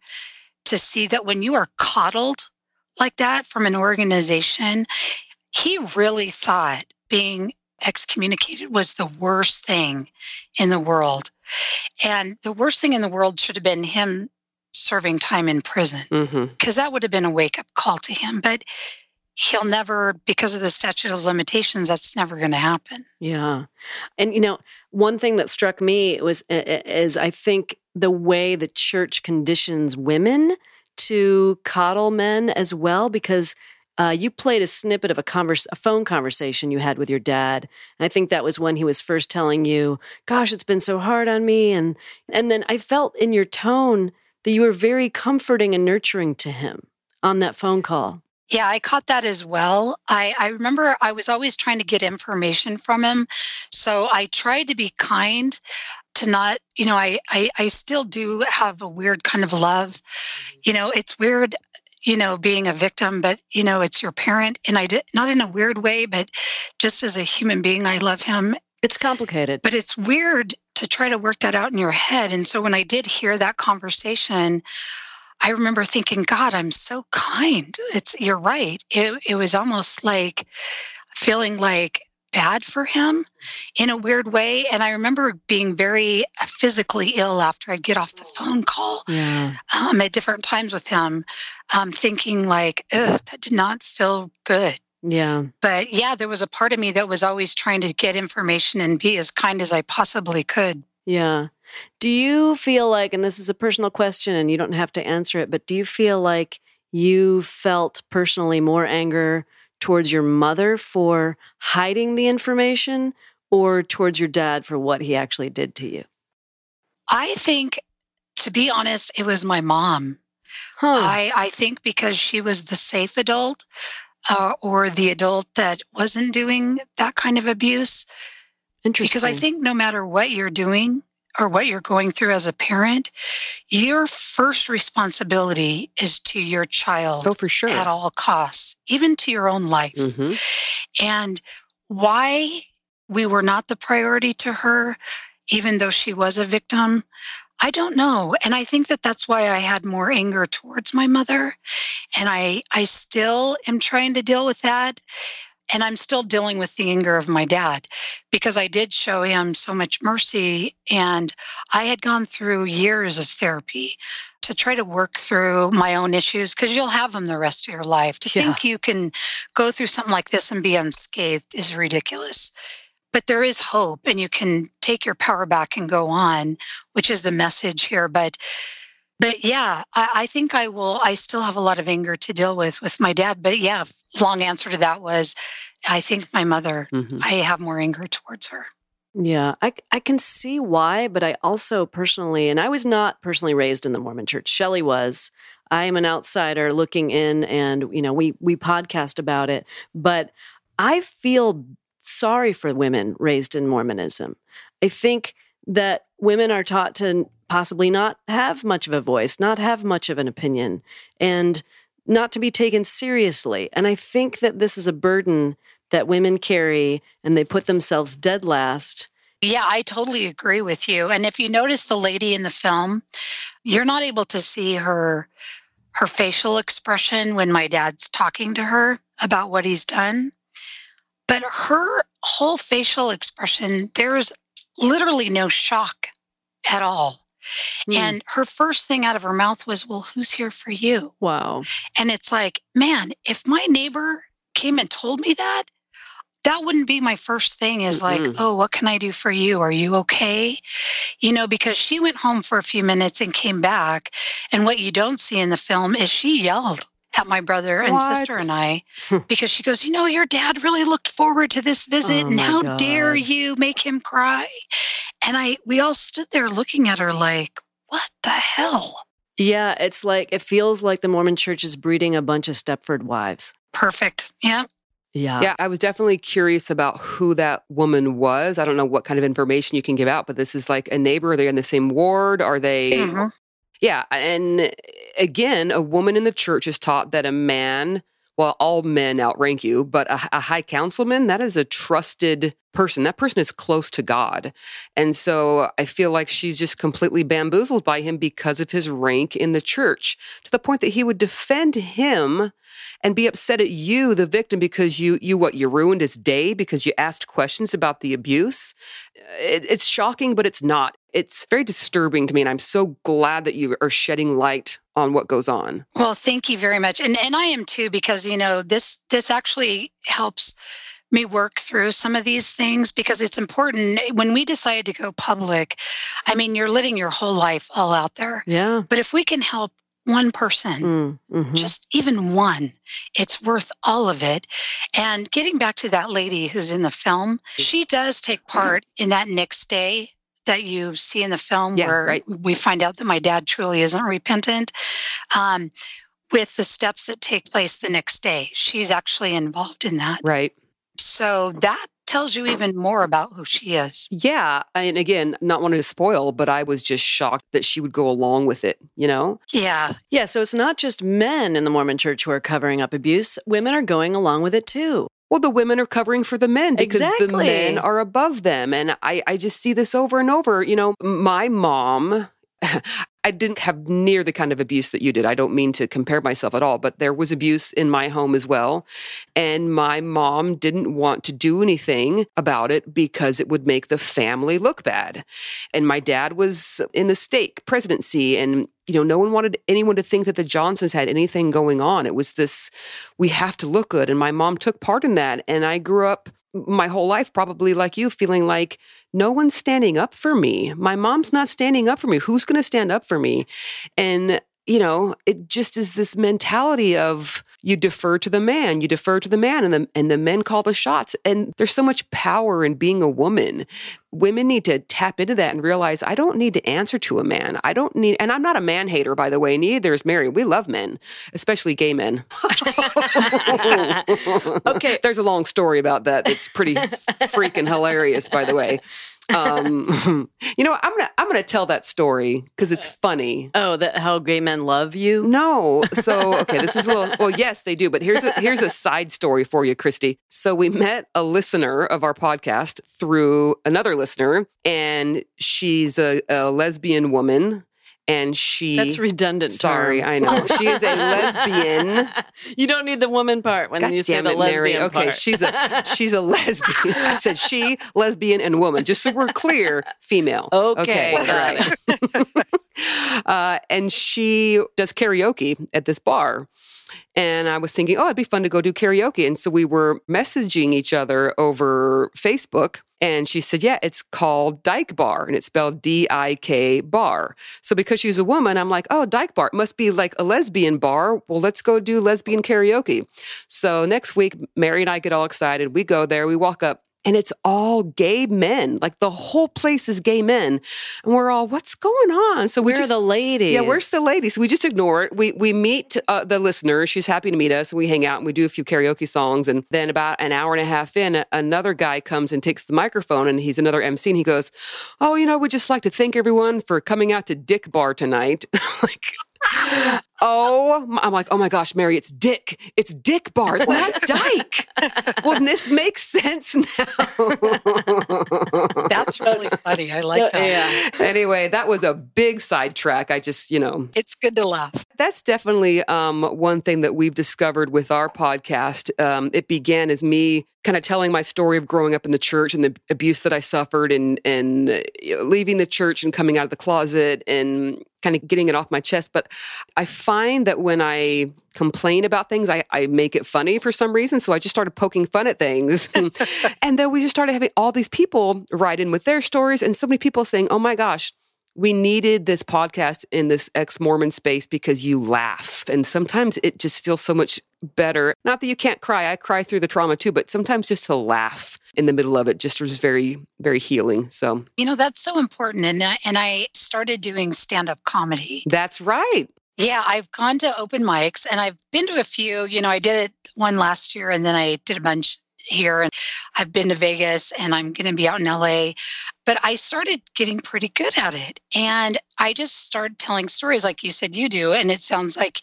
to see that when you are coddled like that from an organization, he really thought being excommunicated was the worst thing in the world. And the worst thing in the world should have been him serving time in prison Mm-hmm. because that would have been a wake up call to him. But he'll never, because of the statute of limitations, that's never going to happen. Yeah. And, you know, one thing that struck me was, is I think the way the church conditions women to coddle men as well, because uh, you played a snippet of a, converse, a phone conversation you had with your dad. And I think that was when he was first telling you, gosh, it's been so hard on me. And, and then I felt in your tone that you were very comforting and nurturing to him on that phone call. Yeah, I caught that as well. I, I remember I was always trying to get information from him. So I tried to be kind to not, you know, I, I, I still do have a weird kind of love. Mm-hmm. You know, it's weird, you know, being a victim, but, you know, it's your parent. And I did, not in a weird way, but just as a human being, I love him. It's complicated. But it's weird to try to work that out in your head. And so when I did hear that conversation, I remember thinking, God, I'm so kind. It's you're right. It it was almost like feeling like bad for him in a weird way. And I remember being very physically ill after I'd get off the phone call Yeah. um, at different times with him, um, thinking like, ugh, that did not feel good. Yeah. But yeah, there was a part of me that was always trying to get information and be as kind as I possibly could. Yeah. Do you feel like, and this is a personal question and you don't have to answer it, but do you feel like you felt personally more anger towards your mother for hiding the information or towards your dad for what he actually did to you? I think, to be honest, it was my mom. Huh. I, I think because she was the safe adult uh, or the adult that wasn't doing that kind of abuse. Interesting. Because I think no matter what you're doing or what you're going through as a parent, your first responsibility is to your child Oh, for sure. at all costs, even to your own life. hmm And why we were not the priority to her, even though she was a victim, I don't know. And I think that that's why I had more anger towards my mother. And I, I still am trying to deal with that. And I'm still dealing with the anger of my dad because I did show him so much mercy. And I had gone through years of therapy to try to work through my own issues because you'll have them the rest of your life. To Yeah. think you can go through something like this and be unscathed is ridiculous. But there is hope, and you can take your power back and go on, which is the message here. But but yeah, I, I think I will. I still have a lot of anger to deal with with my dad. But yeah, long answer to that was, I think my mother. hmm I have more anger towards her. Yeah, I, I can see why, but I also personally, and I was not personally raised in the Mormon church. Shelley was. I am an outsider looking in, and you know, we we podcast about it, but I feel sorry for women raised in Mormonism. I think that women are taught to possibly not have much of a voice, not have much of an opinion, and not to be taken seriously. And I think that this is a burden that women carry and they put themselves dead last. Yeah, I totally agree with you. And if you notice the lady in the film, you're not able to see her her facial expression when my dad's talking to her about what he's done. But her whole facial expression, there's literally no shock at all. Hmm. And her first thing out of her mouth was, Well, who's here for you? Wow. And it's like, man, if my neighbor came and told me that, that wouldn't be my first thing is like, Mm-mm. oh, what can I do for you? Are you okay? You know, because she went home for a few minutes and came back. And what you don't see in the film is she yelled at my brother and What? sister and I because she goes, you know, your dad really looked forward to this visit Oh, and my how dare you make him cry? And I we all stood there looking at her like, what the hell? Yeah, it's like it feels like the Mormon church is breeding a bunch of Stepford wives. Perfect. Yeah. Yeah. Yeah, I was definitely curious about who that woman was. I don't know what kind of information you can give out, but this is like a neighbor. Are they in the same ward? Are they? Mhm. Yeah. And again, a woman in the church is taught that a man, well, all men outrank you, but a, a high councilman, that is a trusted person. That person is close to God. And so I feel like she's just completely bamboozled by him because of his rank in the church to the point that he would defend him and be upset at you, the victim, because you, you what, you ruined his day because you asked questions about the abuse. It, it's shocking, but it's not. It's very disturbing to me. And I'm so glad that you are shedding light on what goes on. Well, thank you very much. And and I am too because you know this this actually helps me work through some of these things because it's important when we decide to go public. I mean, you're living your whole life all out there. Yeah. But if we can help one person, Mm, mhm. just even one, it's worth all of it. And getting back to that lady who's in the film, she does take part in that next day that you see in the film Yeah, where right. we find out that my dad truly isn't repentant. Um, with the steps that take place the next day, she's actually involved in that. Right. So that tells you even more about who she is. Yeah. And again, not wanting to spoil, but I was just shocked that she would go along with it, you know? Yeah, Yeah. So it's not just men in the Mormon church who are covering up abuse, women are going along with it too. Well, the women are covering for the men because the men are above them. And I, I just see this over and over. You know, my mom, *laughs* I didn't have near the kind of abuse that you did. I don't mean to compare myself at all, but there was abuse in my home as well. And my mom didn't want to do anything about it because it would make the family look bad. And my dad was in the stake presidency and you know, no one wanted anyone to think that the Johnsons had anything going on. It was this, we have to look good. And my mom took part in that. And I grew up my whole life, probably like you, feeling like no one's standing up for me. My mom's not standing up for me. Who's going to stand up for me? And, you know, it just is this mentality of you defer to the man, you defer to the man, and the, and the men call the shots. And there's so much power in being a woman. Women need to tap into that and realize I don't need to answer to a man. I don't need, and I'm not a man hater, by the way. Neither is Mary. We love men, especially gay men. *laughs* *laughs* okay. There's a long story about that. It's pretty *laughs* freaking hilarious, by the way. Um, *laughs* you know, I'm gonna I'm gonna tell that story because it's funny. Oh, that how gay men love you? No, so okay, this is a little. Well, yes, they do, but here's a here's a side story for you, Kristy. So we met a listener of our podcast through another listener, and she's a, a lesbian woman and she That's redundant. Sorry, term. I know. She is a lesbian. *laughs* you don't need the woman part when God you say the it, lesbian Mary. Okay, part. she's a *laughs* she's a lesbian. I said she, lesbian, and woman. Just so we're clear, female. Okay, right. *laughs* uh, and she does karaoke at this bar. And I was thinking, oh, it'd be fun to go do karaoke. And so we were messaging each other over Facebook. And she said, yeah, it's called Dyke Bar and it's spelled D I K bar. So because she's a woman, I'm like, oh, Dyke Bar. It must be like a lesbian bar. Well, let's go do lesbian karaoke. So next week, Mary and I get all excited. We go there, we walk up and it's all gay men. Like the whole place is gay men, and we're all, "What's going on?" So we Where just, are the ladies? yeah, where's the ladies? We just ignore it. We we meet uh, the listener. She's happy to meet us. We hang out and we do a few karaoke songs. And then about an hour and a half in, another guy comes and takes the microphone, and he's another MC, and he goes, "Oh, you know, we'd just like to thank everyone for coming out to Dick Bar tonight." *laughs* like. Oh, I'm like, oh my gosh, Mary, it's Dick. It's Dick Bar. It's not *laughs* Dyke. well, this makes sense *laughs* now. That's really funny. I like that. Yeah. anyway, that was a big sidetrack. I just, you know, It's good to laugh. that's definitely um, one thing that we've discovered with our podcast. Um, it began as me kind of telling my story of growing up in the church and the abuse that I suffered, and and uh, leaving the church and coming out of the closet, and kind of getting it off my chest. But I find that when I complain about things, I, I make it funny for some reason. So I just started poking fun at things, *laughs* and then we just started having all these people write in with their stories, and so many people saying, "Oh my gosh." We needed this podcast in this ex Mormon space because you laugh. And sometimes it just feels so much better. Not that you can't cry, I cry through the trauma too, but sometimes just to laugh in the middle of it just was very, very healing. So You know, that's so important. And I, and I started doing stand up comedy. that's right. Yeah, I've gone to open mics and I've been to a few. You know, I did it one last year and then I did a bunch here and I've been to Vegas and I'm going to be out in LA. But I started getting pretty good at it. And I just started telling stories like you said you do. And it sounds like,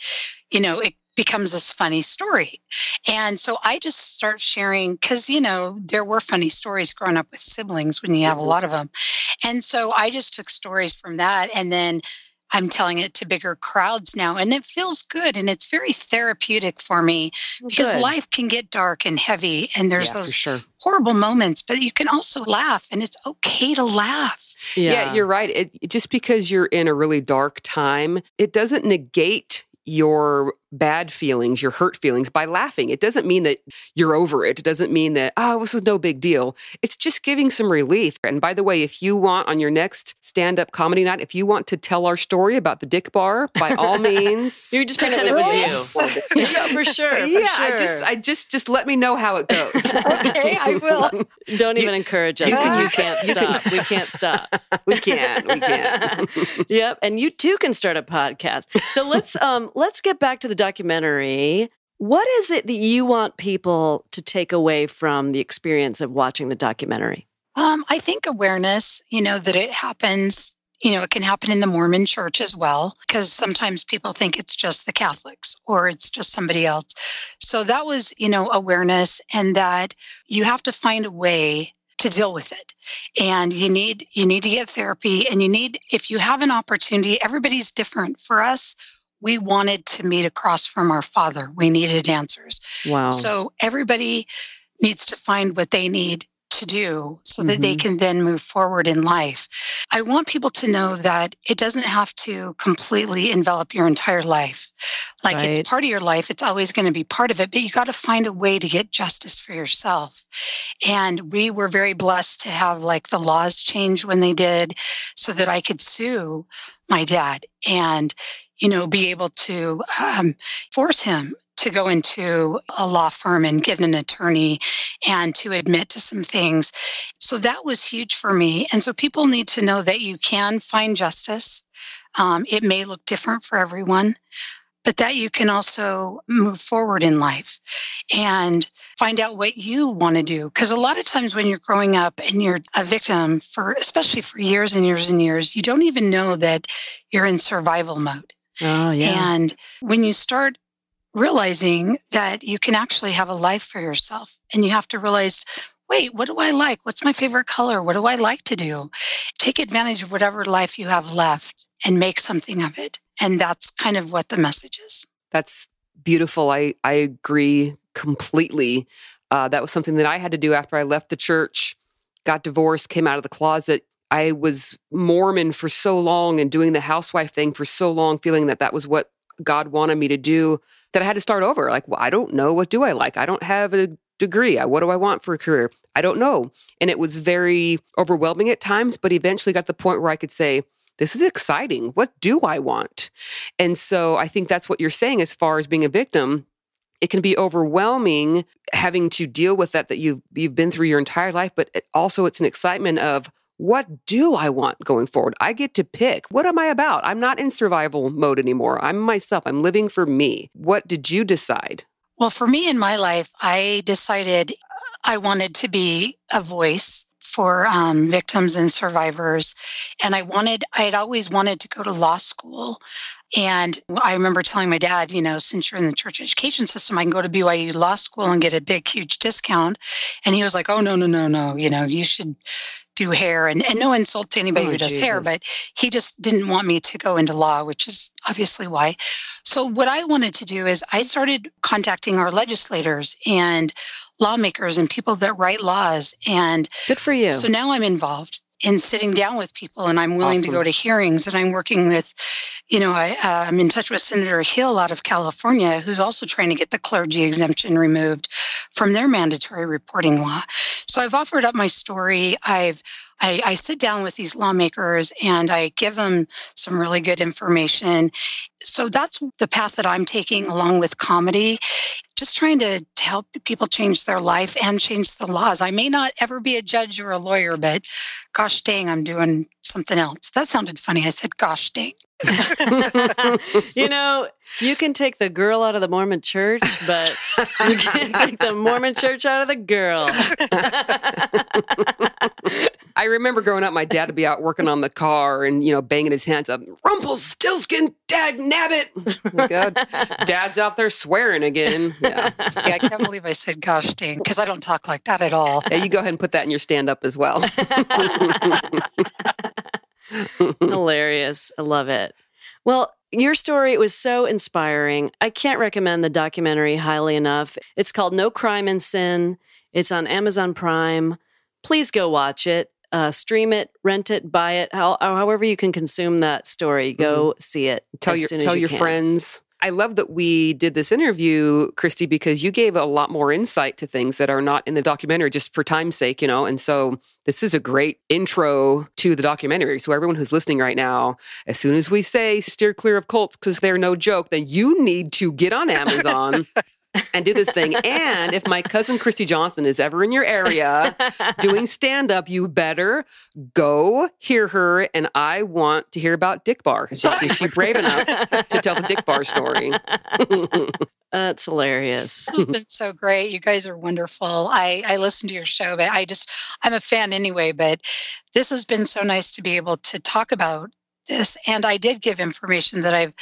you know, it becomes this funny story. And so I just start sharing because, you know, there were funny stories growing up with siblings when you have a mm-hmm. lot of them. And so I just took stories from that and then I'm telling it to bigger crowds now. And it feels good and it's very therapeutic for me because Good. life can get dark and heavy and there's yeah, those sure. horrible moments, but you can also laugh and it's okay to laugh. Yeah, you're right. It, just because you're in a really dark time, it doesn't negate your bad feelings, your hurt feelings by laughing. It doesn't mean that you're over it. It doesn't mean that, oh, this is no big deal. It's just giving some relief. And by the way, if you want on your next stand up comedy night, if you want to tell our story about the Dick Bar, by all *laughs* means. You just pretend it was you. *laughs* yeah, for sure. for yeah, I just, I just, just let me know how it goes. *laughs* Okay, I will. don't even encourage us because we can't stop. We can't stop. we can't. we can't. yep, and you too can start a podcast. So let's um let's get back to the documentary. What is it that you want people to take away from the experience of watching the documentary? Um, I think awareness, you know, that it happens, you know, it can happen in the Mormon church as well, because sometimes people think it's just the Catholics or it's just somebody else. So that was, you know, awareness and that you have to find a way to deal with it and you need you need to get therapy and you need if you have an opportunity everybody's different for us we wanted to meet across from our father we needed answers Wow. so everybody needs to find what they need to do so that they Mhm. can then move forward in life. I want people to know that it doesn't have to completely envelop your entire life. Like Right. it's part of your life, it's always going to be part of it, but you got to find a way to get justice for yourself. And we were very blessed to have like the laws change when they did so that I could sue my dad and you know be able to um, force him to go into a law firm and get an attorney and to admit to some things. So that was huge for me. And so people need to know that you can find justice. Um, it may look different for everyone, but that you can also move forward in life and find out what you want to do. Because a lot of times when you're growing up and you're a victim for, especially for years and years and years, you don't even know that you're in survival mode. Oh, yeah. And when you start realizing that you can actually have a life for yourself and you have to realize wait what do i like what's my favorite color what do i like to do take advantage of whatever life you have left and make something of it and that's kind of what the message is That's beautiful. I, I agree completely. Uh, that was something that I had to do after I left the church, got divorced, came out of the closet. I was Mormon for so long and doing the housewife thing for so long, feeling that that was what God wanted me to do, that I had to start over. Like, well, I don't know. What do I like? I don't have a degree. What do I want for a career? I don't know. And it was very overwhelming at times, but eventually got to the point where I could say, this is exciting. What do I want? And so I think that's what you're saying as far as being a victim. It can be overwhelming having to deal with that that you've you've been through your entire life, but it, also it's an excitement of what do I want going forward? I get to pick. What am I about? I'm not in survival mode anymore. I'm myself. I'm living for me. What did you decide? well for me in my life i decided i wanted to be a voice for um, victims and survivors and i wanted i had always wanted to go to law school and I remember telling my dad, you know, since you're in the church education system, I can go to BYU Law School and get a big, huge discount. And he was like, oh, no, no, no, no. You know, you should do hair. And, and no insult to anybody Oh, who does hair, but he just didn't want me to go into law, which is obviously why. So, what I wanted to do is I started contacting our legislators and lawmakers and people that write laws. And Good for you. so now I'm involved in sitting down with people and I'm willing to go to hearings and I'm working with, you know, I, uh, I'm in touch with Senator Hill out of California, who's also trying to get the clergy exemption removed from their mandatory reporting law. So I've offered up my story. I've I, I sit down with these lawmakers and I give them some really good information. So that's the path that I'm taking along with comedy just trying to, help people change their life and change the laws. I may not ever be a judge or a lawyer, but gosh dang, I'm doing something else. That sounded funny. I said, gosh dang. *laughs* you know, you can take the girl out of the Mormon church, but you can't take the Mormon church out of the girl. I remember growing up, my dad would be out working on the car and, you know, banging his hands up, Rumpelstiltskin, dag nabbit. Oh God. Dad's out there swearing again. Yeah. Yeah, I can't believe I said gosh dang because I don't talk like that at all. Hey, you go ahead and put that in your stand up as well. *laughs* *laughs* *laughs* Hilarious. I love it. Well, your story was so inspiring. I can't recommend the documentary highly enough. It's called No Crime in Sin. It's on Amazon Prime. Please go watch it. Uh, stream it, rent it, buy it, how, however you can consume that story. Go see it. tell your tell you your can. friends. I love that we did this interview, Kristy, because you gave a lot more insight to things that are not in the documentary just for time's sake, you know. And so this is a great intro to the documentary. So everyone who's listening right now, as soon as we say steer clear of cults because they're no joke, then you need to get on Amazon *laughs* and do this thing. And if my cousin Kristy Johnson is ever in your area doing *laughs* stand up, you better go hear her. And I want to hear about Dick Bar. Is she, brave enough to tell the Dick Bar story? *laughs* That's hilarious. This has *laughs* been so great. You guys are wonderful. I, I listen to your show, but I just, I'm a fan anyway. But this has been so nice to be able to talk about this. And I did give information that I've,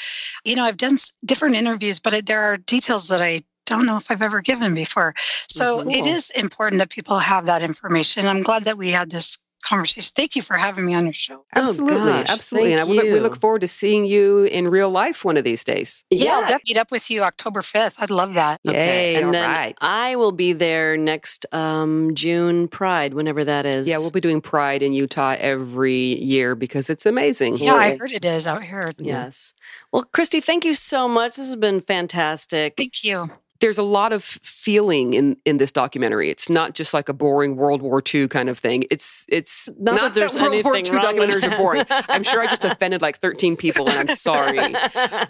you know, I've done different interviews, but there are details that I don't know if I've ever given before. So it is important that people have that information. I'm glad that we had this conversation. Thank you for having me on your show. Absolutely, Oh, gosh, absolutely. And I, thank we, we look forward to seeing you in real life one of these days. Yeah, I'll definitely meet up with you October 5th. I'd love that. Yay, and all then right. I will be there next um, June Pride, whenever that is. Yeah, we'll be doing Pride in Utah every year because it's amazing. Yeah, I heard it is out here. Yes. Well, Kristy, thank you so much. This has been fantastic. Thank you. There's a lot of feeling in in this documentary. It's not just like a boring World War II kind of thing. It's it's Not not, that there's World War II anything wrong with documentaries are boring. I'm sure I just *laughs* offended like 13 people, and I'm sorry. *laughs*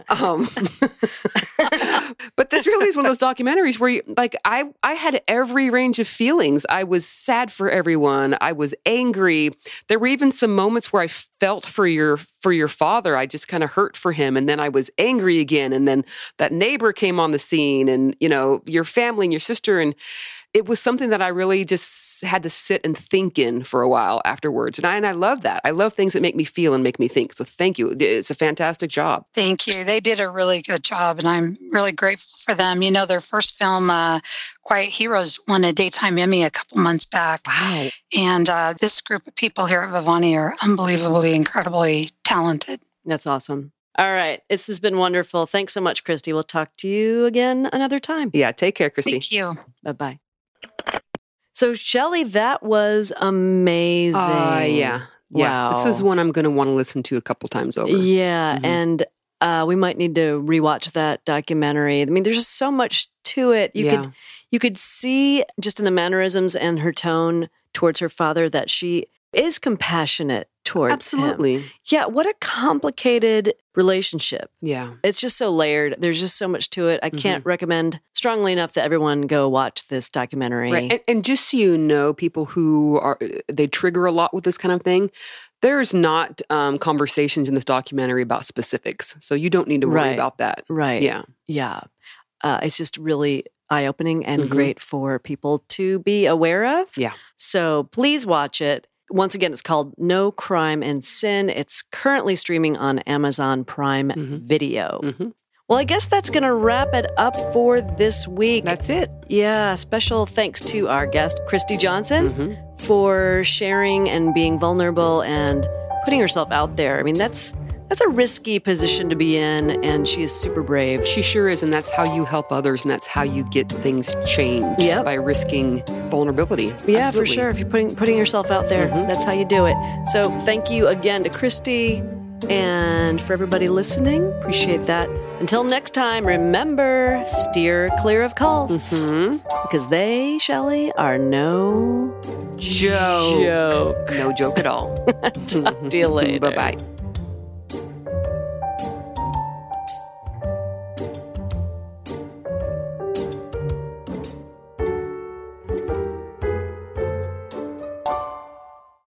Um, *laughs* but this really is one of those documentaries where, you, like, I I had every range of feelings. I was sad for everyone. I was angry. There were even some moments where I felt for your for your father. I just kind of hurt for him, and then I was angry again. And then that neighbor came on the scene, and you know your family and your sister, and it was something that I really just had to sit and think in for a while afterwards. And I and I love that. I love things that make me feel and make me think. So thank you. It's a fantastic job. Thank you. They did a really good job, and I'm really grateful for them. You know, their first film, uh, Quiet Heroes, won a daytime Emmy a couple months back. Wow. And uh, this group of people here at Vivani are unbelievably, incredibly talented. That's awesome. All right. This has been wonderful. Thanks so much, Kristy. We'll talk to you again another time. Yeah. Take care, Kristy. Thank you. Bye bye. So, Shelly, that was amazing. Uh, yeah. Yeah. This is one I'm going to want to listen to a couple times over. Yeah, Mhm. and uh, we might need to rewatch that documentary. I mean, there's just so much to it. You Yeah. could you could see just in the mannerisms and her tone towards her father that she is compassionate towards him. Absolutely. Yeah, what a complicated relationship. Yeah. It's just so layered. There's just so much to it. I can't recommend strongly enough that everyone go watch this documentary. Right. And, and just so you know, people who are, they trigger a lot with this kind of thing. There's not um, conversations in this documentary about specifics. So you don't need to worry Right. about that. right. Yeah. Yeah. Uh, it's just really eye opening and Mhm. great for people to be aware of. Yeah. So please watch it. Once again, it's called No Crime in Sin. It's currently streaming on Amazon Prime Mhm. Video. Mhm. Well, I guess that's going to wrap it up for this week. That's it. yeah, special thanks to our guest, Kristy Johnson, Mhm. for sharing and being vulnerable and putting herself out there. I mean, that's that's a risky position to be in, and she is super brave. She sure is. And that's how you help others. And that's how you get things changed Yep. by risking vulnerability. Yeah, Absolutely. for sure. If you're putting putting yourself out there, Mhm. that's how you do it. So thank you again to Kristy and for everybody listening. Appreciate that. Until next time, remember steer clear of cults Mhm. because they, Shelley, are no Joke. joke. No joke at all. *laughs* Talk to you *laughs* later. Bye bye.